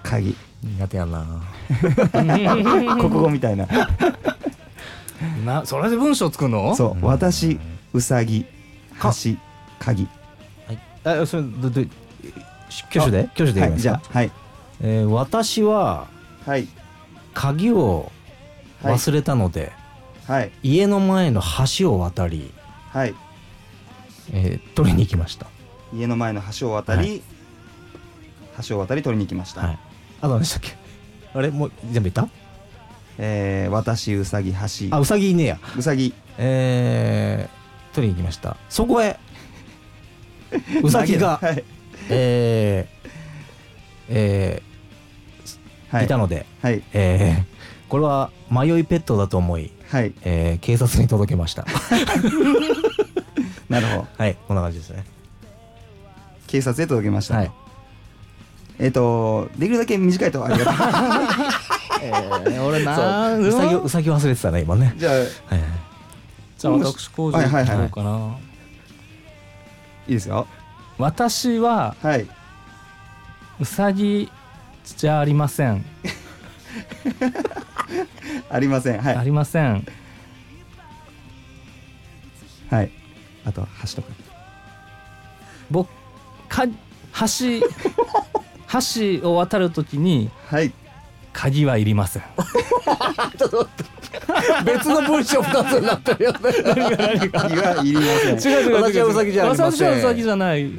Speaker 1: 鍵
Speaker 3: 苦手やな。
Speaker 1: 国語みたいな。
Speaker 2: なそれで文章作るの？
Speaker 1: そう。私うさぎ。橋鍵
Speaker 3: はい。あそれどど挙手で？挙手で
Speaker 1: はいじ
Speaker 3: 言いますか、
Speaker 1: ゃあはい。
Speaker 3: えー私は
Speaker 1: はい。
Speaker 3: 鍵を忘れたので、
Speaker 1: はい。
Speaker 3: 家の前の橋を渡り、
Speaker 1: はい。
Speaker 3: えー取りに行きました、
Speaker 1: 家の前の橋を渡り、橋を渡り取りに行きました、
Speaker 3: はい、あと何でしたっけ？あれもう全部言った？
Speaker 1: えー私うさぎ橋
Speaker 3: あうさぎいねえや。
Speaker 1: うさぎ。
Speaker 3: えー取りに行きました。そこへ。うさぎが、
Speaker 1: はい。
Speaker 3: えーえ
Speaker 1: はい。
Speaker 3: ーいたので、
Speaker 1: はい。
Speaker 3: えーこれは迷いペットだと思い、
Speaker 1: はい。
Speaker 3: えー警察に届けました。
Speaker 1: なるほど。
Speaker 3: はいこんな感じですね。
Speaker 1: 警察へ届けました、
Speaker 3: はい
Speaker 1: えっ、とできるだけ短いとありがとう
Speaker 2: えー俺な
Speaker 3: そう。うさぎうさぎ忘れてたね今ね。
Speaker 1: じゃあい
Speaker 3: はいはい。
Speaker 2: じゃあ私工場
Speaker 1: はいはいはい。
Speaker 2: 行こうかな。
Speaker 1: いですよ。
Speaker 2: 私は
Speaker 1: はい。う
Speaker 2: さぎじゃありません。
Speaker 1: ありません。はい。
Speaker 2: ありません。
Speaker 1: はい。あと橋とか。
Speaker 2: 僕か橋 橋を渡るときに
Speaker 1: はい。
Speaker 2: 鍵はいりません
Speaker 3: 別の文章二つになってるよね。
Speaker 1: 鍵はいりません。
Speaker 2: 違う違う
Speaker 3: 私はウサギじゃありません。
Speaker 2: 私はウサギじゃない。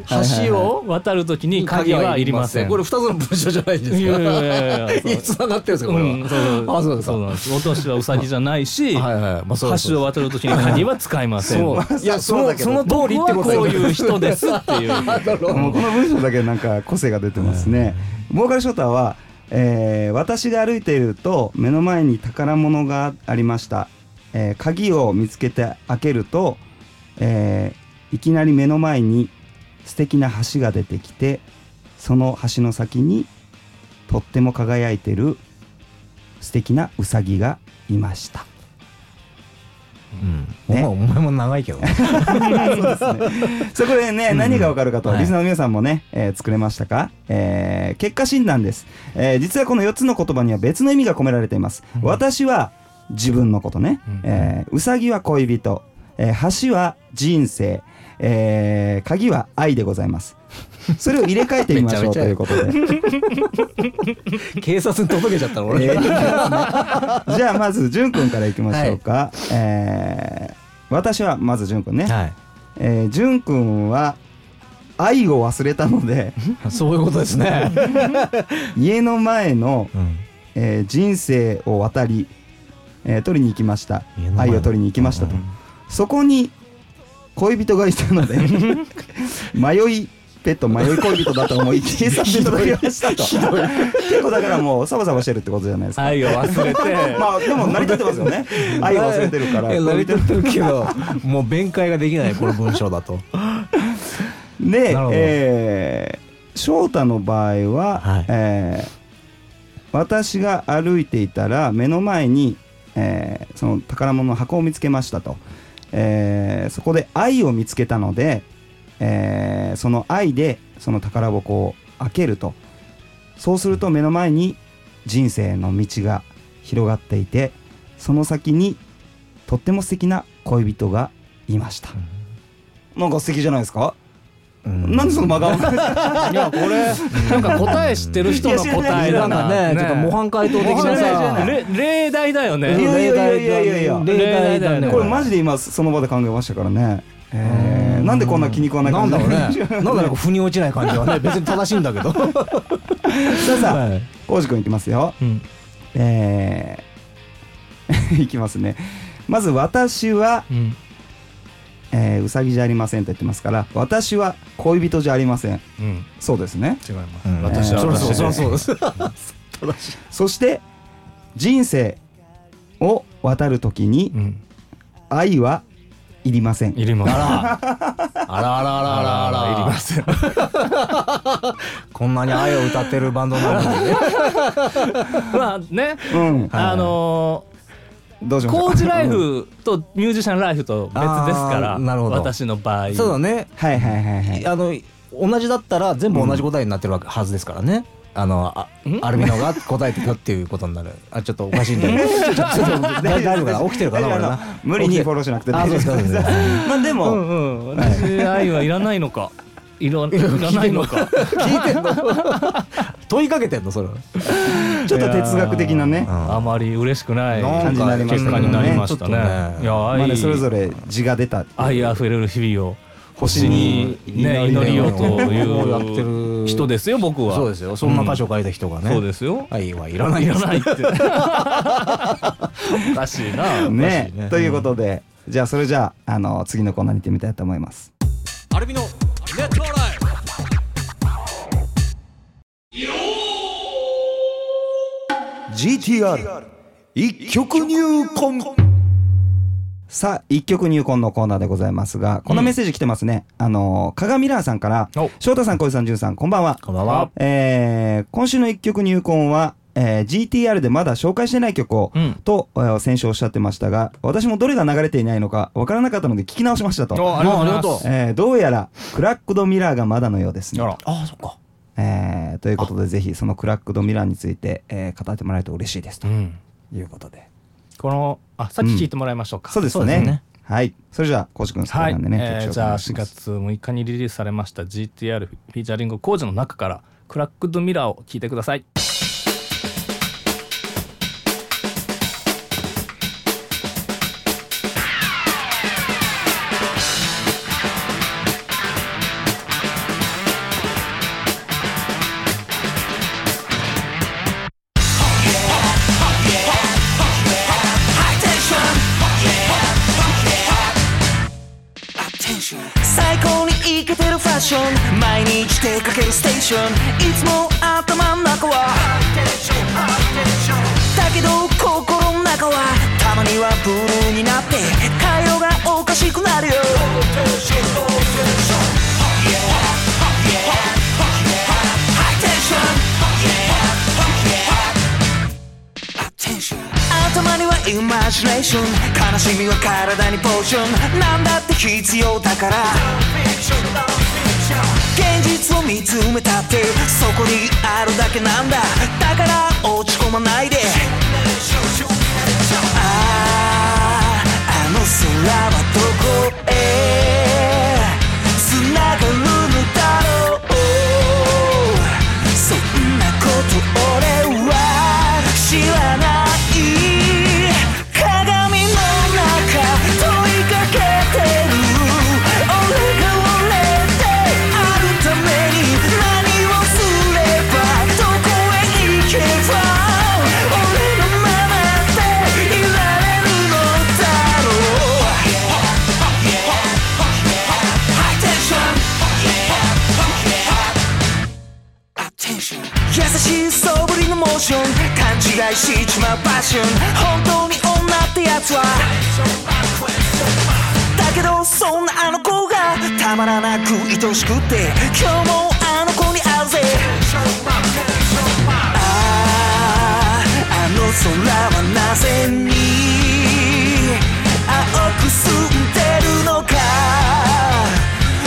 Speaker 3: 橋を
Speaker 2: 渡るときに鍵はいりません。
Speaker 3: これ二つの文章じゃないんですか。
Speaker 2: いやいやいやいや。
Speaker 3: いつながってるんですかこれは、
Speaker 2: うん、そう
Speaker 3: あそうですか。
Speaker 2: そうなんです。私はウサギじゃないし、橋を渡るときに鍵は使いません。
Speaker 3: そう。いやその
Speaker 1: そ
Speaker 3: の通りってこと
Speaker 2: 僕はこういう人ですっていう。
Speaker 1: もうこの文章だけなんか個性が出てますね。ボーカルショーターは、えー私が歩いていると目の前に宝物がありました。えー鍵を見つけて開けると、えーいきなり目の前に素敵な橋が出てきて、その橋の先にとっても輝いてる素敵なウサギがいました。
Speaker 3: うん、
Speaker 1: ね
Speaker 3: お前も長いけどね
Speaker 1: そこでね、
Speaker 3: うん
Speaker 1: 何がわかるかと、
Speaker 3: はい
Speaker 1: リスナーの皆さんもね、えー作れましたか、えー結果診断です、えー実はこの4つの言葉には別の意味が込められています。私は自分のことね。
Speaker 2: うん
Speaker 1: えーうさぎは恋人。えー橋は人生。えー鍵は愛でございます。それを入れ替えてみましょうということで。
Speaker 3: 警察に届けちゃったの俺、
Speaker 1: えーじゃあまず、くんからいきましょうか。えー私はまずくんね。
Speaker 3: はい。
Speaker 1: えー、じゅんくんは愛を忘れたので。
Speaker 3: そういうことですね、
Speaker 1: 家の前の、
Speaker 3: うん。
Speaker 1: えー人生を渡り、えー取りに行きました。愛を取りに行きましたと、
Speaker 3: うん。
Speaker 1: そこに恋人がいたので 迷いペット迷い恋人だと思い警察に届けましたと。結構だからもうサバサバしてるってことじゃないですか。
Speaker 2: 愛を忘れて。
Speaker 1: まあでも成り立ってますよね。愛を忘れてるから。
Speaker 3: 成り立ってるけど もう弁解ができないこの文章だと。
Speaker 1: でえー翔太の場合は、
Speaker 3: はい。
Speaker 1: えー私が歩いていたら目の前に、えーその宝物の箱を見つけましたと、えーそこで愛を見つけたので、えーその愛でその宝箱を開けると。そうすると目の前に人生の道が広がっていてその先にとっても素敵な恋人がいました、なんか素敵じゃないですか？
Speaker 3: うん
Speaker 1: なんでその真顔？
Speaker 2: いやこれなんか答え知ってる人の答えだな。
Speaker 3: なんかねちょっと模範解答的なさ。
Speaker 2: れ例題だよ
Speaker 1: い
Speaker 2: ね。
Speaker 1: やいやいやいやいやいや。
Speaker 3: 例題だね。
Speaker 1: これマジで今その場で考えましたからね、えーなんでこんな気に食わない感じ
Speaker 3: なんだろうね。なんだろう腑に落ちない感じはね。別に正しいんだけど。
Speaker 1: さあさあ
Speaker 3: はい。
Speaker 1: 浩司君いきますよ。
Speaker 2: うん。
Speaker 1: えー いきますね。まず私は、
Speaker 2: うん
Speaker 1: えーうさぎじゃありませんと言ってますから私は恋人じゃありません。
Speaker 2: うん。
Speaker 1: そうですね。
Speaker 2: 違います、
Speaker 3: うん。
Speaker 2: 私は私
Speaker 3: そう。
Speaker 2: で
Speaker 3: そうです。
Speaker 1: そして人生を渡るときに
Speaker 2: うん。
Speaker 1: 愛はいりません。
Speaker 2: いります。
Speaker 3: あら。あらあらあらあらあら。
Speaker 2: いりません。
Speaker 3: こんなに愛を歌ってるバンドなのにね。
Speaker 2: まあね。
Speaker 1: うん。
Speaker 2: あの
Speaker 1: どうしましょう。
Speaker 2: ー工事ライフとミュージシャンライフと別ですから
Speaker 3: あーなるほど。
Speaker 2: 私の場合。
Speaker 3: そうだね。
Speaker 1: はいはいはいはい。
Speaker 3: あの同じだったら全部同じ答えになってるわけはずですからね。あのあアルビノが答えてたっていうことになる。あちょっとおかしいんだけど。ちょっとちょっと大大丈夫かな起きてるかな？
Speaker 1: 大丈夫
Speaker 3: 俺な？
Speaker 1: 無理にフォローしなくて
Speaker 3: あそうですか。そうです。か
Speaker 1: まあでも、
Speaker 2: うんうん。私愛はいらないのかいらいらないのか
Speaker 3: 聞いてんの？問いかけてんの？それ。
Speaker 1: ちょっと哲学的なね。
Speaker 3: うん
Speaker 2: あまり嬉しくない
Speaker 3: なんか
Speaker 1: 感じになりましたね。
Speaker 2: 結果になりましたね。
Speaker 3: ちょっとね。
Speaker 2: いや
Speaker 1: まあそれぞれ字が出た。
Speaker 2: 愛あふれる日々を星にね祈りようと
Speaker 3: やって
Speaker 2: いう
Speaker 3: る
Speaker 2: 人ですよ僕は。
Speaker 3: そうですよ。そんな箇所書いた人がね。
Speaker 2: そうですよ。
Speaker 3: 愛はいらない。
Speaker 2: いらないって。おかしいな
Speaker 1: ね
Speaker 3: ね。
Speaker 1: ということでじゃあそれじゃああの次のコーナーに行ってみたいと思います。
Speaker 3: アルビノ
Speaker 1: GTR 一曲入魂。さあ一曲入魂のコーナーでございますがこんなメッセージ来てますね、あの鏡ミラーさんから
Speaker 2: お。
Speaker 1: 翔太さん小井さん潤さんこんばんは。
Speaker 3: こんばんは。
Speaker 1: えー今週の一曲入魂は、えー GTR でまだ紹介してない曲を、
Speaker 2: うん。
Speaker 1: と、えー先週おっしゃってましたが私もどれが流れていないのかわからなかったので聞き直しましたと、
Speaker 2: おありがとう
Speaker 1: えーどうやらクラックドミラーがまだのようですね。
Speaker 2: あら。
Speaker 3: あそっか。
Speaker 1: えーーということでぜひそのクラックドミラーについて、えー語ってもらえると嬉しいですと
Speaker 2: うん。
Speaker 1: いうことで、
Speaker 2: このあさっき聞いてもらいましょうか、
Speaker 1: そうですね。
Speaker 3: そうですね。
Speaker 1: はい。それじゃあコウジ君
Speaker 2: はい、
Speaker 1: なんでね、
Speaker 2: えーじゃあ4
Speaker 1: 介お願いします
Speaker 2: 月6日にリリースされました GTR フィーチャリング工事の中からクラックドミラーを聞いてください
Speaker 4: ション毎日出かけるステーションいつも頭の中は。だけど心の中は。たまにはブルーになって。回路がおかしくなるよ。イテンション頭にはイマジネーション。悲しみは体にポーション。なんだって必要だから。実を見つめたってそこにあるだけなんだ。だから落ち込まないで。あああの空はどこへ？勘違いしちまうパッション。本当に女ってやつは。だけどそんなあの子がたまらなく愛しくって今日もあの子に会うぜ。あああの空はなぜに青く澄んでるのか。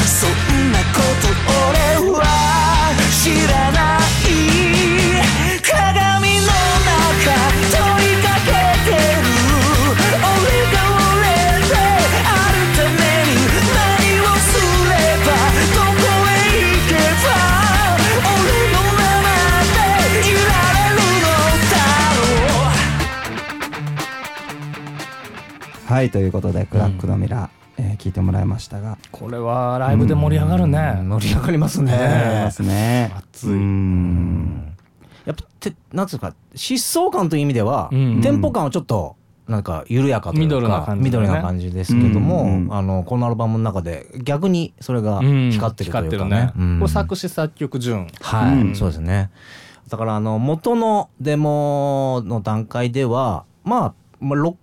Speaker 4: そんなこと俺は知らない。
Speaker 1: はいということでクラックドミラー、えー聞いてもらいましたが、
Speaker 2: これはライブで盛り上がるね、
Speaker 3: 盛り上がりますね。
Speaker 1: ますね。
Speaker 2: 熱い。
Speaker 1: うん。
Speaker 3: やっぱてなんつうか疾走感という意味では、
Speaker 2: うん
Speaker 3: テンポ感はちょっとなんか緩やかというか
Speaker 2: ミドルな感じ
Speaker 3: な感じですけども、
Speaker 1: うんうん
Speaker 3: あのこのアルバムの中で逆にそれが
Speaker 2: うん。
Speaker 3: 光ってるというかね。うん。
Speaker 2: これ作詞作曲順。
Speaker 3: はい、
Speaker 1: うん。
Speaker 3: そうですね。だからあの元のデモの段階ではまあまあロ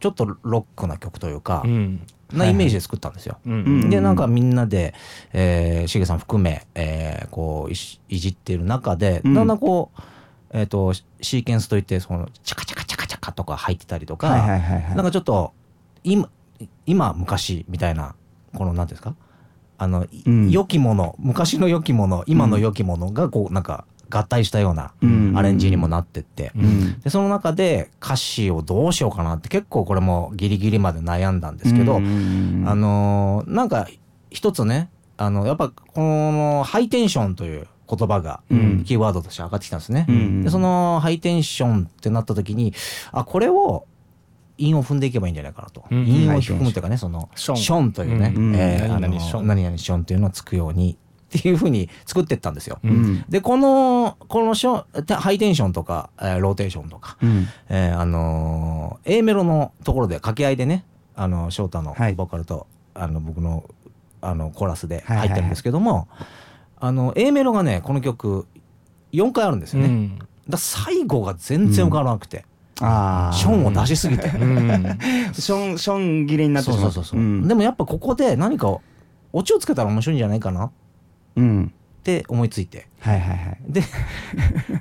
Speaker 3: ちょっとロックな曲というか、
Speaker 2: うん。
Speaker 3: なイメージで作ったんですよ。でなんかみんなで、えー、しげさん含め、えーこういしいじっている中で、
Speaker 1: うん。
Speaker 3: だんだんこう、えー、とシシーケンスといってそのチャカチャカチャカチャカとか入ってたりとか、
Speaker 1: はいはいはいはい。
Speaker 3: なんかちょっと今今昔みたいなこの何ていうんですか？あの、い
Speaker 1: うん。
Speaker 3: 良きもの昔の良きもの今の良きものがこうなんか合体したような
Speaker 1: うん。
Speaker 3: アレンジにもなってって、
Speaker 1: うん。
Speaker 3: でその中で歌詞をどうしようかなって結構これもギリギリまで悩んだんですけど、あのーなんか一つねあのやっぱこのハイテンションという言葉が
Speaker 1: うん。
Speaker 3: キーワードとして上がってきたんですね。
Speaker 1: うん
Speaker 3: でそのハイテンションってなった時にあこれを韻を踏んでいけばいいんじゃないかなと。
Speaker 2: うん。
Speaker 3: 韻を踏むというかねその
Speaker 2: ション。
Speaker 3: というね、
Speaker 2: 何々ション。
Speaker 3: というのをつくようにっていうふうに作ってったんですよ。
Speaker 1: うん。
Speaker 3: でこのこのショハイテンションとか、えーローテーションとか、
Speaker 1: うん。
Speaker 3: えーあのー A メロのところで掛け合いでねあの翔太の
Speaker 1: はい。
Speaker 3: ボーカルと、あの僕のあのコーラスで
Speaker 1: はいはいはい。
Speaker 3: 入ってるんですけども、あの A メロがねこの曲4回あるんですよね。
Speaker 2: うん。
Speaker 3: だ最後が全然浮かばなくて、
Speaker 1: ああ
Speaker 3: ションを出しすぎて。
Speaker 2: うん。
Speaker 1: ションション切れになってしま
Speaker 3: そうそうそうそう、
Speaker 1: ん。
Speaker 3: でもやっぱここで何かオチをつけたら面白いんじゃないかな。っ
Speaker 1: うん。
Speaker 3: て思いついて。
Speaker 1: はいはいはい。
Speaker 3: で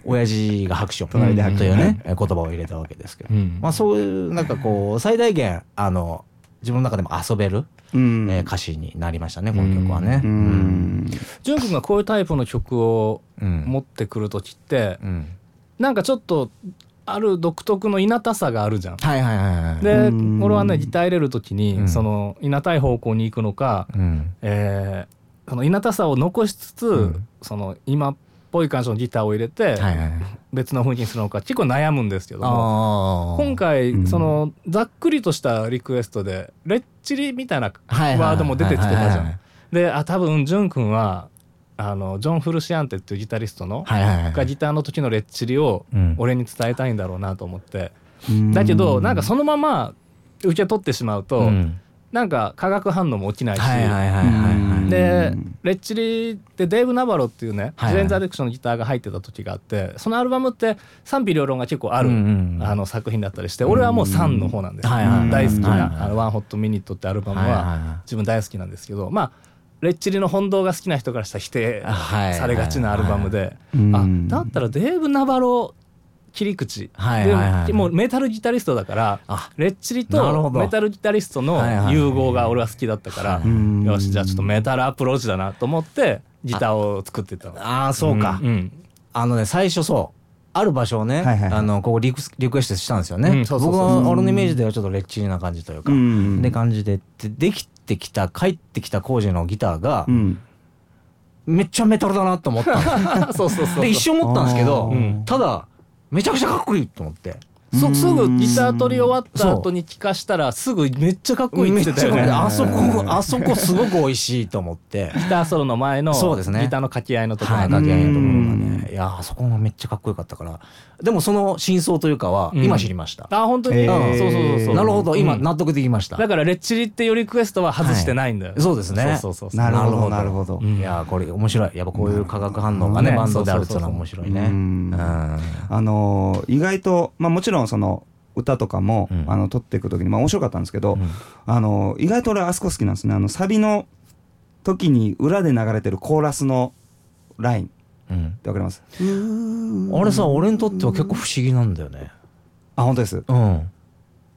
Speaker 3: 親父が拍手をというねえ言葉を入れたわけですけど、
Speaker 2: うん。
Speaker 3: まあそういうなんかこう最大限あの自分の中でも遊べる、
Speaker 1: うん。
Speaker 3: えー歌詞になりましたねこの曲はね。
Speaker 1: う
Speaker 3: うん。
Speaker 1: ん。
Speaker 2: ジュン君がこういうタイプの曲を
Speaker 3: うん。
Speaker 2: 持ってくる時って
Speaker 3: うん。
Speaker 2: なんかちょっとある独特のいなたさがあるじゃん。
Speaker 3: はいはいはいはい。
Speaker 2: で
Speaker 1: うん。
Speaker 2: 俺はねギター入れる時に、
Speaker 3: うん。
Speaker 2: そのいなたい方向に行くのか、
Speaker 3: うん。
Speaker 2: えー、そのいなたさを残しつつ、
Speaker 3: うん。
Speaker 2: その今っぽい感じのギターを入れて、
Speaker 3: はいはいはい。
Speaker 2: 別の雰囲気にするのか結構悩むんですけども今回、
Speaker 1: うん。
Speaker 2: そのざっくりとしたリクエストで「レッチリ」みたいなワードも出てきてたじゃん。であ多分ジュン君はあのジョン・フルシアンテっていうギタリストの、
Speaker 3: はいはいはい。
Speaker 2: がギターの時のレッチリを
Speaker 3: うん。
Speaker 2: 俺に伝えたいんだろうなと思って、
Speaker 1: うん。
Speaker 2: だけどなんかそのまま受け取ってしまうと、
Speaker 3: うん。
Speaker 2: なんか化学反応も起きないし、
Speaker 3: はいはいはいはいはい。
Speaker 2: で
Speaker 1: うん。
Speaker 2: レッチリでデーブ・ナバロっていうね、
Speaker 3: はいはい。
Speaker 2: ジェーンズ・アディクションのギターが入ってた時があってそのアルバムって賛否両論が結構ある、
Speaker 3: うん。うん
Speaker 2: あの作品だったりして俺はもう3の方なんですよ、
Speaker 3: はいはいはい
Speaker 2: 大好きな「
Speaker 3: はいはい
Speaker 2: あのワンホットミニット」ってアルバム
Speaker 3: はいはいは
Speaker 2: はい。自分大好きなんですけどまあレッチリの本堂が好きな人からしたら否定
Speaker 3: はい
Speaker 2: されがちなアルバムで、
Speaker 1: うん
Speaker 2: あだったらデーブ・ナバロ切り口、
Speaker 3: はいはいはい。
Speaker 2: でもうメタルギタリストだから
Speaker 3: あ
Speaker 2: レッチリとメタルギタリストの
Speaker 3: はいはい
Speaker 2: 融合が俺は好きだったから、
Speaker 1: うん
Speaker 2: よしじゃあちょっとメタルアプローチだなと思ってギターを作ってったの。
Speaker 3: ああそうか。
Speaker 2: ん。ん。
Speaker 3: あのね最初そう。ある場所をね、
Speaker 1: はいはいはい。
Speaker 3: あのここリクスリクエストしたんですよね。
Speaker 2: うんそうそうそう。
Speaker 3: 僕の俺のイメージではちょっとレッチリな感じというか、
Speaker 1: うん
Speaker 3: で感じででできてきた帰ってきた工事のギターが
Speaker 1: うん。
Speaker 3: めっちゃメタルだなと思ったの。
Speaker 2: そうそうそう
Speaker 3: で一瞬思ったんですけど、ただめちゃくちゃかっこいいと思って。
Speaker 2: そすぐギター取り終わった後に聞かしたらすぐめっちゃかっこいいって言ってたよね。
Speaker 3: あそこあそこすごく美味しいと思って。
Speaker 2: ギターソロの前の
Speaker 3: そうですね。
Speaker 2: ギターの掛け合いのところ
Speaker 3: はい、
Speaker 2: が
Speaker 3: 掛け合いのところが
Speaker 1: うん
Speaker 3: ねいやーあそこがめっちゃかっこよかったから。でもその真相というかは
Speaker 2: うん。
Speaker 3: 今知りました、
Speaker 2: あ本当に、そうそうそうそう。
Speaker 3: なるほど。今
Speaker 2: うん。
Speaker 3: 納得できました、
Speaker 2: だからレッチリっていうリクエストは外してないんだ。よ、
Speaker 3: そうですね。
Speaker 2: そうそうそう
Speaker 1: なるほど
Speaker 3: なるほど。
Speaker 1: なるほど。
Speaker 2: うん。
Speaker 3: いやーこれ面白い。やっぱこういう化学反応がね
Speaker 2: ね。
Speaker 3: バンドであるっていうのは面白いね。
Speaker 1: あのー意外とまあもちろんその歌とかも、
Speaker 3: うん。
Speaker 1: あの撮っていく時にまあ面白かったんですけど、
Speaker 3: うん。
Speaker 1: あのー意外と俺あそこ好きなんですね。あのサビの時に裏で流れてるコーラスのラインっ
Speaker 3: うん。
Speaker 1: てわかります。
Speaker 3: あれさ俺にとっては結構不思議なんだよね。
Speaker 1: あ本当です。
Speaker 3: うん。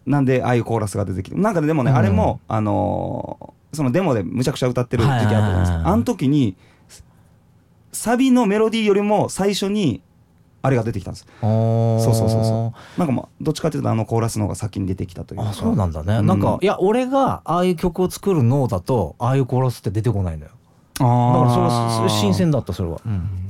Speaker 1: なんでああいうコーラスが出てきて。なんかねでもね、
Speaker 3: うん。
Speaker 1: あれもあのーそのデモでむちゃくちゃ歌ってる時期あったじゃないですか。あの時にサビのメロディーよりも最初にあれが出てきたんです。
Speaker 3: そ
Speaker 1: そうそうそうそう。なんかまあどっちかっていうとあのコーラスの方が先に出てきたというか。
Speaker 3: あそうなんだね、
Speaker 1: うん
Speaker 3: なん。かいや俺がああいう曲を作る脳だとああいうコーラスって出てこないのよだ
Speaker 1: あ
Speaker 3: からそれ新鮮だったそれは、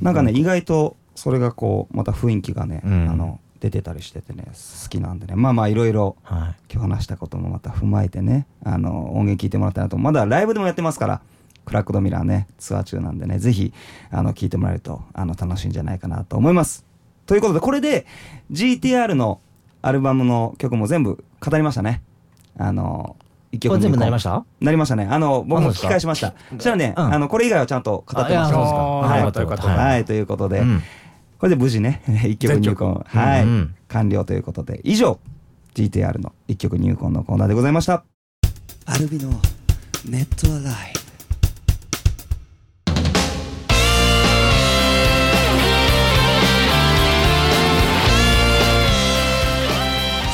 Speaker 1: なんかね意外とそれがこうまた雰囲気がね、
Speaker 3: うん。
Speaker 1: あの出てたりしててね好きなんでね。まあまあいろいろ
Speaker 3: はい。
Speaker 1: 今日話したこともまた踏まえてねあの音源聞いてもらったらなと。まだライブでもやってますからクラックドミラーねツアー中なんでねぜひあの聞いてもらえるとあの楽しいんじゃないかなと思います。ということでこれで GTR のアルバムの曲も全部語りましたね。あの一曲
Speaker 3: これ全部なりま
Speaker 1: し
Speaker 3: した？
Speaker 1: なりましたね。あの僕も聞き返しました。そしたらね、
Speaker 3: うん。
Speaker 1: あのこれ以外はちゃんと語ってました
Speaker 3: あいやそうですか。
Speaker 1: はい。
Speaker 2: よかったよかった。
Speaker 1: はい、ということで、
Speaker 3: うん。
Speaker 1: これで無事ね、一曲入魂、はい、
Speaker 3: うんうん
Speaker 1: 完了ということで、以上、GTR の一曲入魂のコーナーでございました。
Speaker 4: アルビのネットアライ。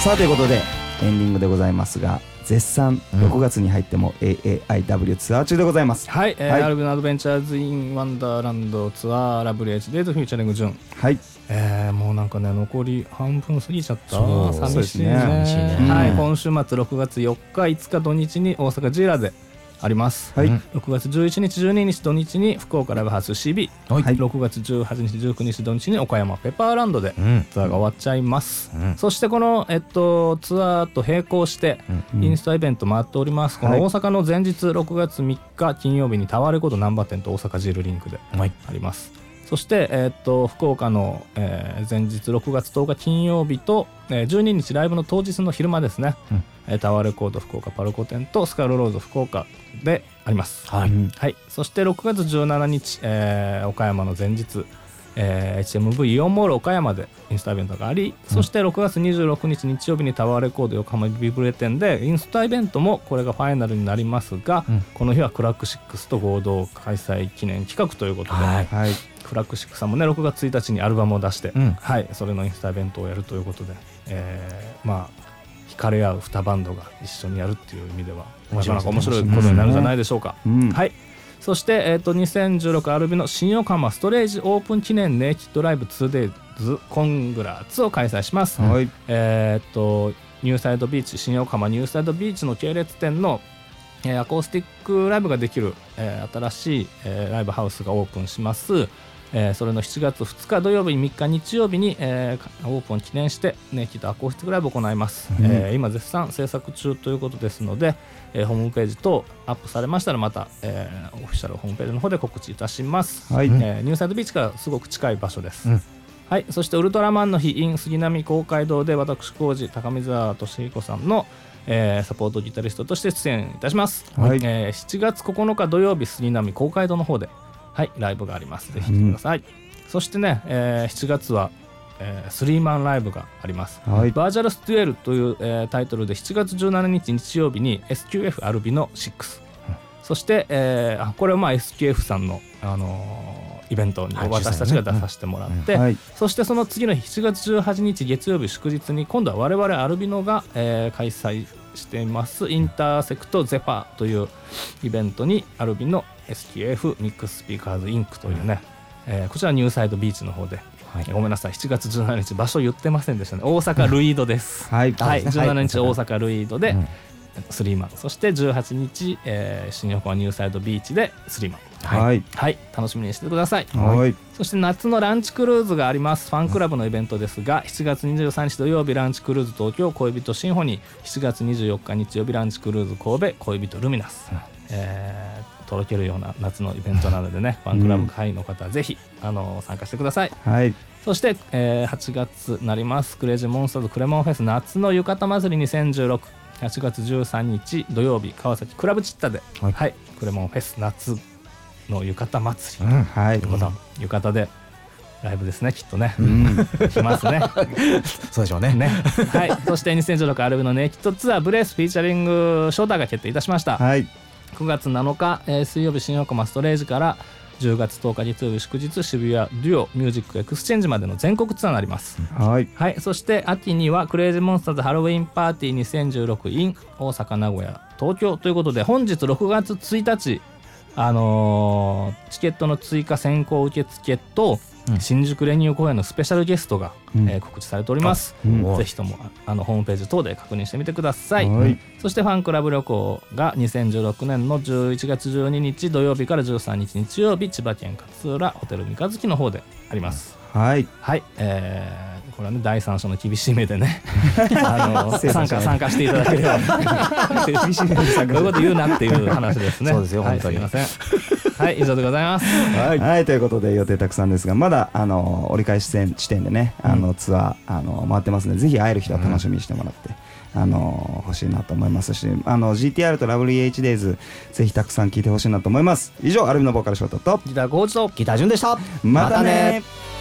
Speaker 1: さあ、ということで、エンディングでございますが、絶賛
Speaker 3: うん。
Speaker 1: 6月に入っても AAIW ツアー中でございます。
Speaker 2: はい、えー
Speaker 1: はい。
Speaker 2: アルビのアドベンチャーズ・イン・ワンダーランドツアーラブリーチデートフューチャリングジュン。
Speaker 1: はい。
Speaker 2: えー、もうなんかね残り半分過ぎちゃった。寂しいね。
Speaker 3: ね。うん
Speaker 2: はい、今週末6月4日5日土日に大阪ジーラであります、
Speaker 1: はい。
Speaker 3: うん。
Speaker 2: 6月11日12日土日に福岡ライブハウス CB、
Speaker 3: はい。
Speaker 2: 6月18日19日土日に岡山ペパーランドで
Speaker 3: うん。
Speaker 2: ツアーが終わっちゃいます、
Speaker 3: うん。
Speaker 2: そしてこの、えっと、ツアーと並行して、
Speaker 1: うん。
Speaker 2: インスタイベント回っております、こ
Speaker 1: はい。
Speaker 2: の大阪の前日6月3日金曜日にタワーレコード難波店と大阪ジールリンクで
Speaker 3: はい。
Speaker 2: ありますそして、えっと福岡の、えー前日6月10日金曜日と、えー12日ライブの当日の昼間ですね、
Speaker 3: うん。
Speaker 2: えータワーレコード福岡パルコ店とスカイロローズ福岡であります。
Speaker 3: はい。
Speaker 1: うん。
Speaker 2: はい、そして6月17日、えー岡山の前日、えー HMV イオンモール岡山でインスタイベントがあり、そして6月26日日曜日にタワーレコード横浜ビブレ店でインスタイベントもこれがファイナルになりますが、
Speaker 3: うん。
Speaker 2: この日はクラックシックスと合同開催記念企画ということで、
Speaker 3: はい
Speaker 1: はい。
Speaker 2: クラックシックスさんもね6月1日にアルバムを出して、
Speaker 3: うん
Speaker 2: はい、それのインスタイベントをやるということで、えーまあ惹かれ合う2バンドが一緒にやるっていう意味では
Speaker 3: 面白い
Speaker 2: なかなか面白いことになるんじゃないでしょうか。
Speaker 1: うん
Speaker 2: はいそして、えー、と2016アルビの新横浜ストレージオープン記念ネイキッドライブ 2days コングラーツを開催します。
Speaker 1: はい
Speaker 2: えーっとニューサイドビーチ新横浜ニューサイドビーチの系列店の、えーアコースティックライブができる、えー新しい、えーライブハウスがオープンします、えーそれの7月2日土曜日3日日曜日に、えーかオープンを記念してネイキッドアコースティックライブを行います、
Speaker 1: うん。
Speaker 2: えー今絶賛制作中ということですので、えーホームページ等アップされましたらまた、えーオフィシャルホームページの方で告知いたします、
Speaker 1: はい。
Speaker 2: えーニューサイドビーチからすごく近い場所です、
Speaker 3: うん。
Speaker 2: はい、そしてウルトラマンの日 in 杉並公会堂で私浩二高見沢俊彦さんの、えーサポートギタリストとして出演いたします、
Speaker 1: はい。
Speaker 2: えー7月9日土曜日杉並公会堂の方で、はい、ライブがあります。ぜひ来てください、そしてね、えー7月は、えースリーマンライブがあります、
Speaker 1: はい。
Speaker 2: バージャルスデュエルという、えータイトルで7月17日日曜日に SQF アルビの6、そして、えーあこれはまあ SQF さんの、あのーイベントに
Speaker 3: はい
Speaker 2: 私たちが出させてもらって、
Speaker 1: はい。
Speaker 2: そしてその次の日7月18日月曜日祝日に今度は我々アルビノが、えー開催しています。インターセクトゼパというイベントにアルビノ SQF ミックススピーカーズインクというね、えーこちらニューサイドビーチの方で、ごめんなさい。7月17日場所言ってませんでしたね。大阪ルイードです、
Speaker 1: はい。
Speaker 2: はい、
Speaker 3: そうですね。
Speaker 2: 17日大阪ルイードで
Speaker 3: うん
Speaker 2: スリーマン。そして18日、えー新横浜ニューサイドビーチでスリーマン。
Speaker 1: はい。
Speaker 2: はい。楽しみにしてください。
Speaker 1: はい。
Speaker 2: そして夏のランチクルーズがあります。ファンクラブのイベントですが7月23日土曜日ランチクルーズ東京恋人シンフォニー7月24日日曜日ランチクルーズ神戸恋人ルミナス、えーとろけるような夏のイベントなのでねファンクラブ会員の方はぜひ、あの参加してください。
Speaker 1: はい。
Speaker 2: そして、えー8月になりますクレイジーモンスターズクレモンフェス夏の浴衣祭り2016 8月13日土曜日川崎クラブチッタで、
Speaker 3: は
Speaker 2: はい。いクレモンフェス夏の浴衣祭り、
Speaker 3: うん
Speaker 1: はい。
Speaker 2: ということは浴衣でライブですねきっとね、
Speaker 1: うん。
Speaker 2: 来ますね。
Speaker 3: そうでしょうね。
Speaker 2: ね。はい。そして2016アルビのネイキッドツアーブレースフィーチャリングショーターが決定いたしました、
Speaker 1: はい。
Speaker 2: 9月7日、えー水曜日新横浜ストレージから10月10日月曜日祝日渋谷デュオミュージックエクスチェンジまでの全国ツアーになります、
Speaker 1: はい。
Speaker 2: はい、そして秋にはクレイジーモンスターズハロウィンパーティー2016 in 大阪名古屋東京ということで本日6月1日あのーチケットの追加先行受付と、
Speaker 3: うん
Speaker 2: 新宿レニュー公演のスペシャルゲストが、
Speaker 1: うん。
Speaker 2: えー告知されております、
Speaker 1: うん
Speaker 2: ぜひともああのホームページ等で確認してみてください、
Speaker 1: はい。
Speaker 2: そしてファンクラブ旅行が2016年の11月12日土曜日から13日日曜日千葉県勝浦ホテル三日月の方であります、
Speaker 1: はい。
Speaker 2: はい、えーこれはね第三者の厳しい目でね。あの参加参加していただければ。厳しい目で参加そういうこと言うなっていう話ですね。
Speaker 3: そうですよ
Speaker 2: はい
Speaker 3: 本当に。
Speaker 2: すいませんはい以上でございます。
Speaker 1: はい、ということで予定たくさんですがまだあの折り返し線地点でねあのツアーあの回ってますのでぜひ会える人は楽しみにしてもらって。あの欲しいなと思いますしあの GTR とラブリー HDays ぜひたくさん聞いてほしいなと思います。以上アルビのボーカルショートと
Speaker 2: ギターコーチと
Speaker 3: ギター順でした。
Speaker 1: またね。
Speaker 3: またね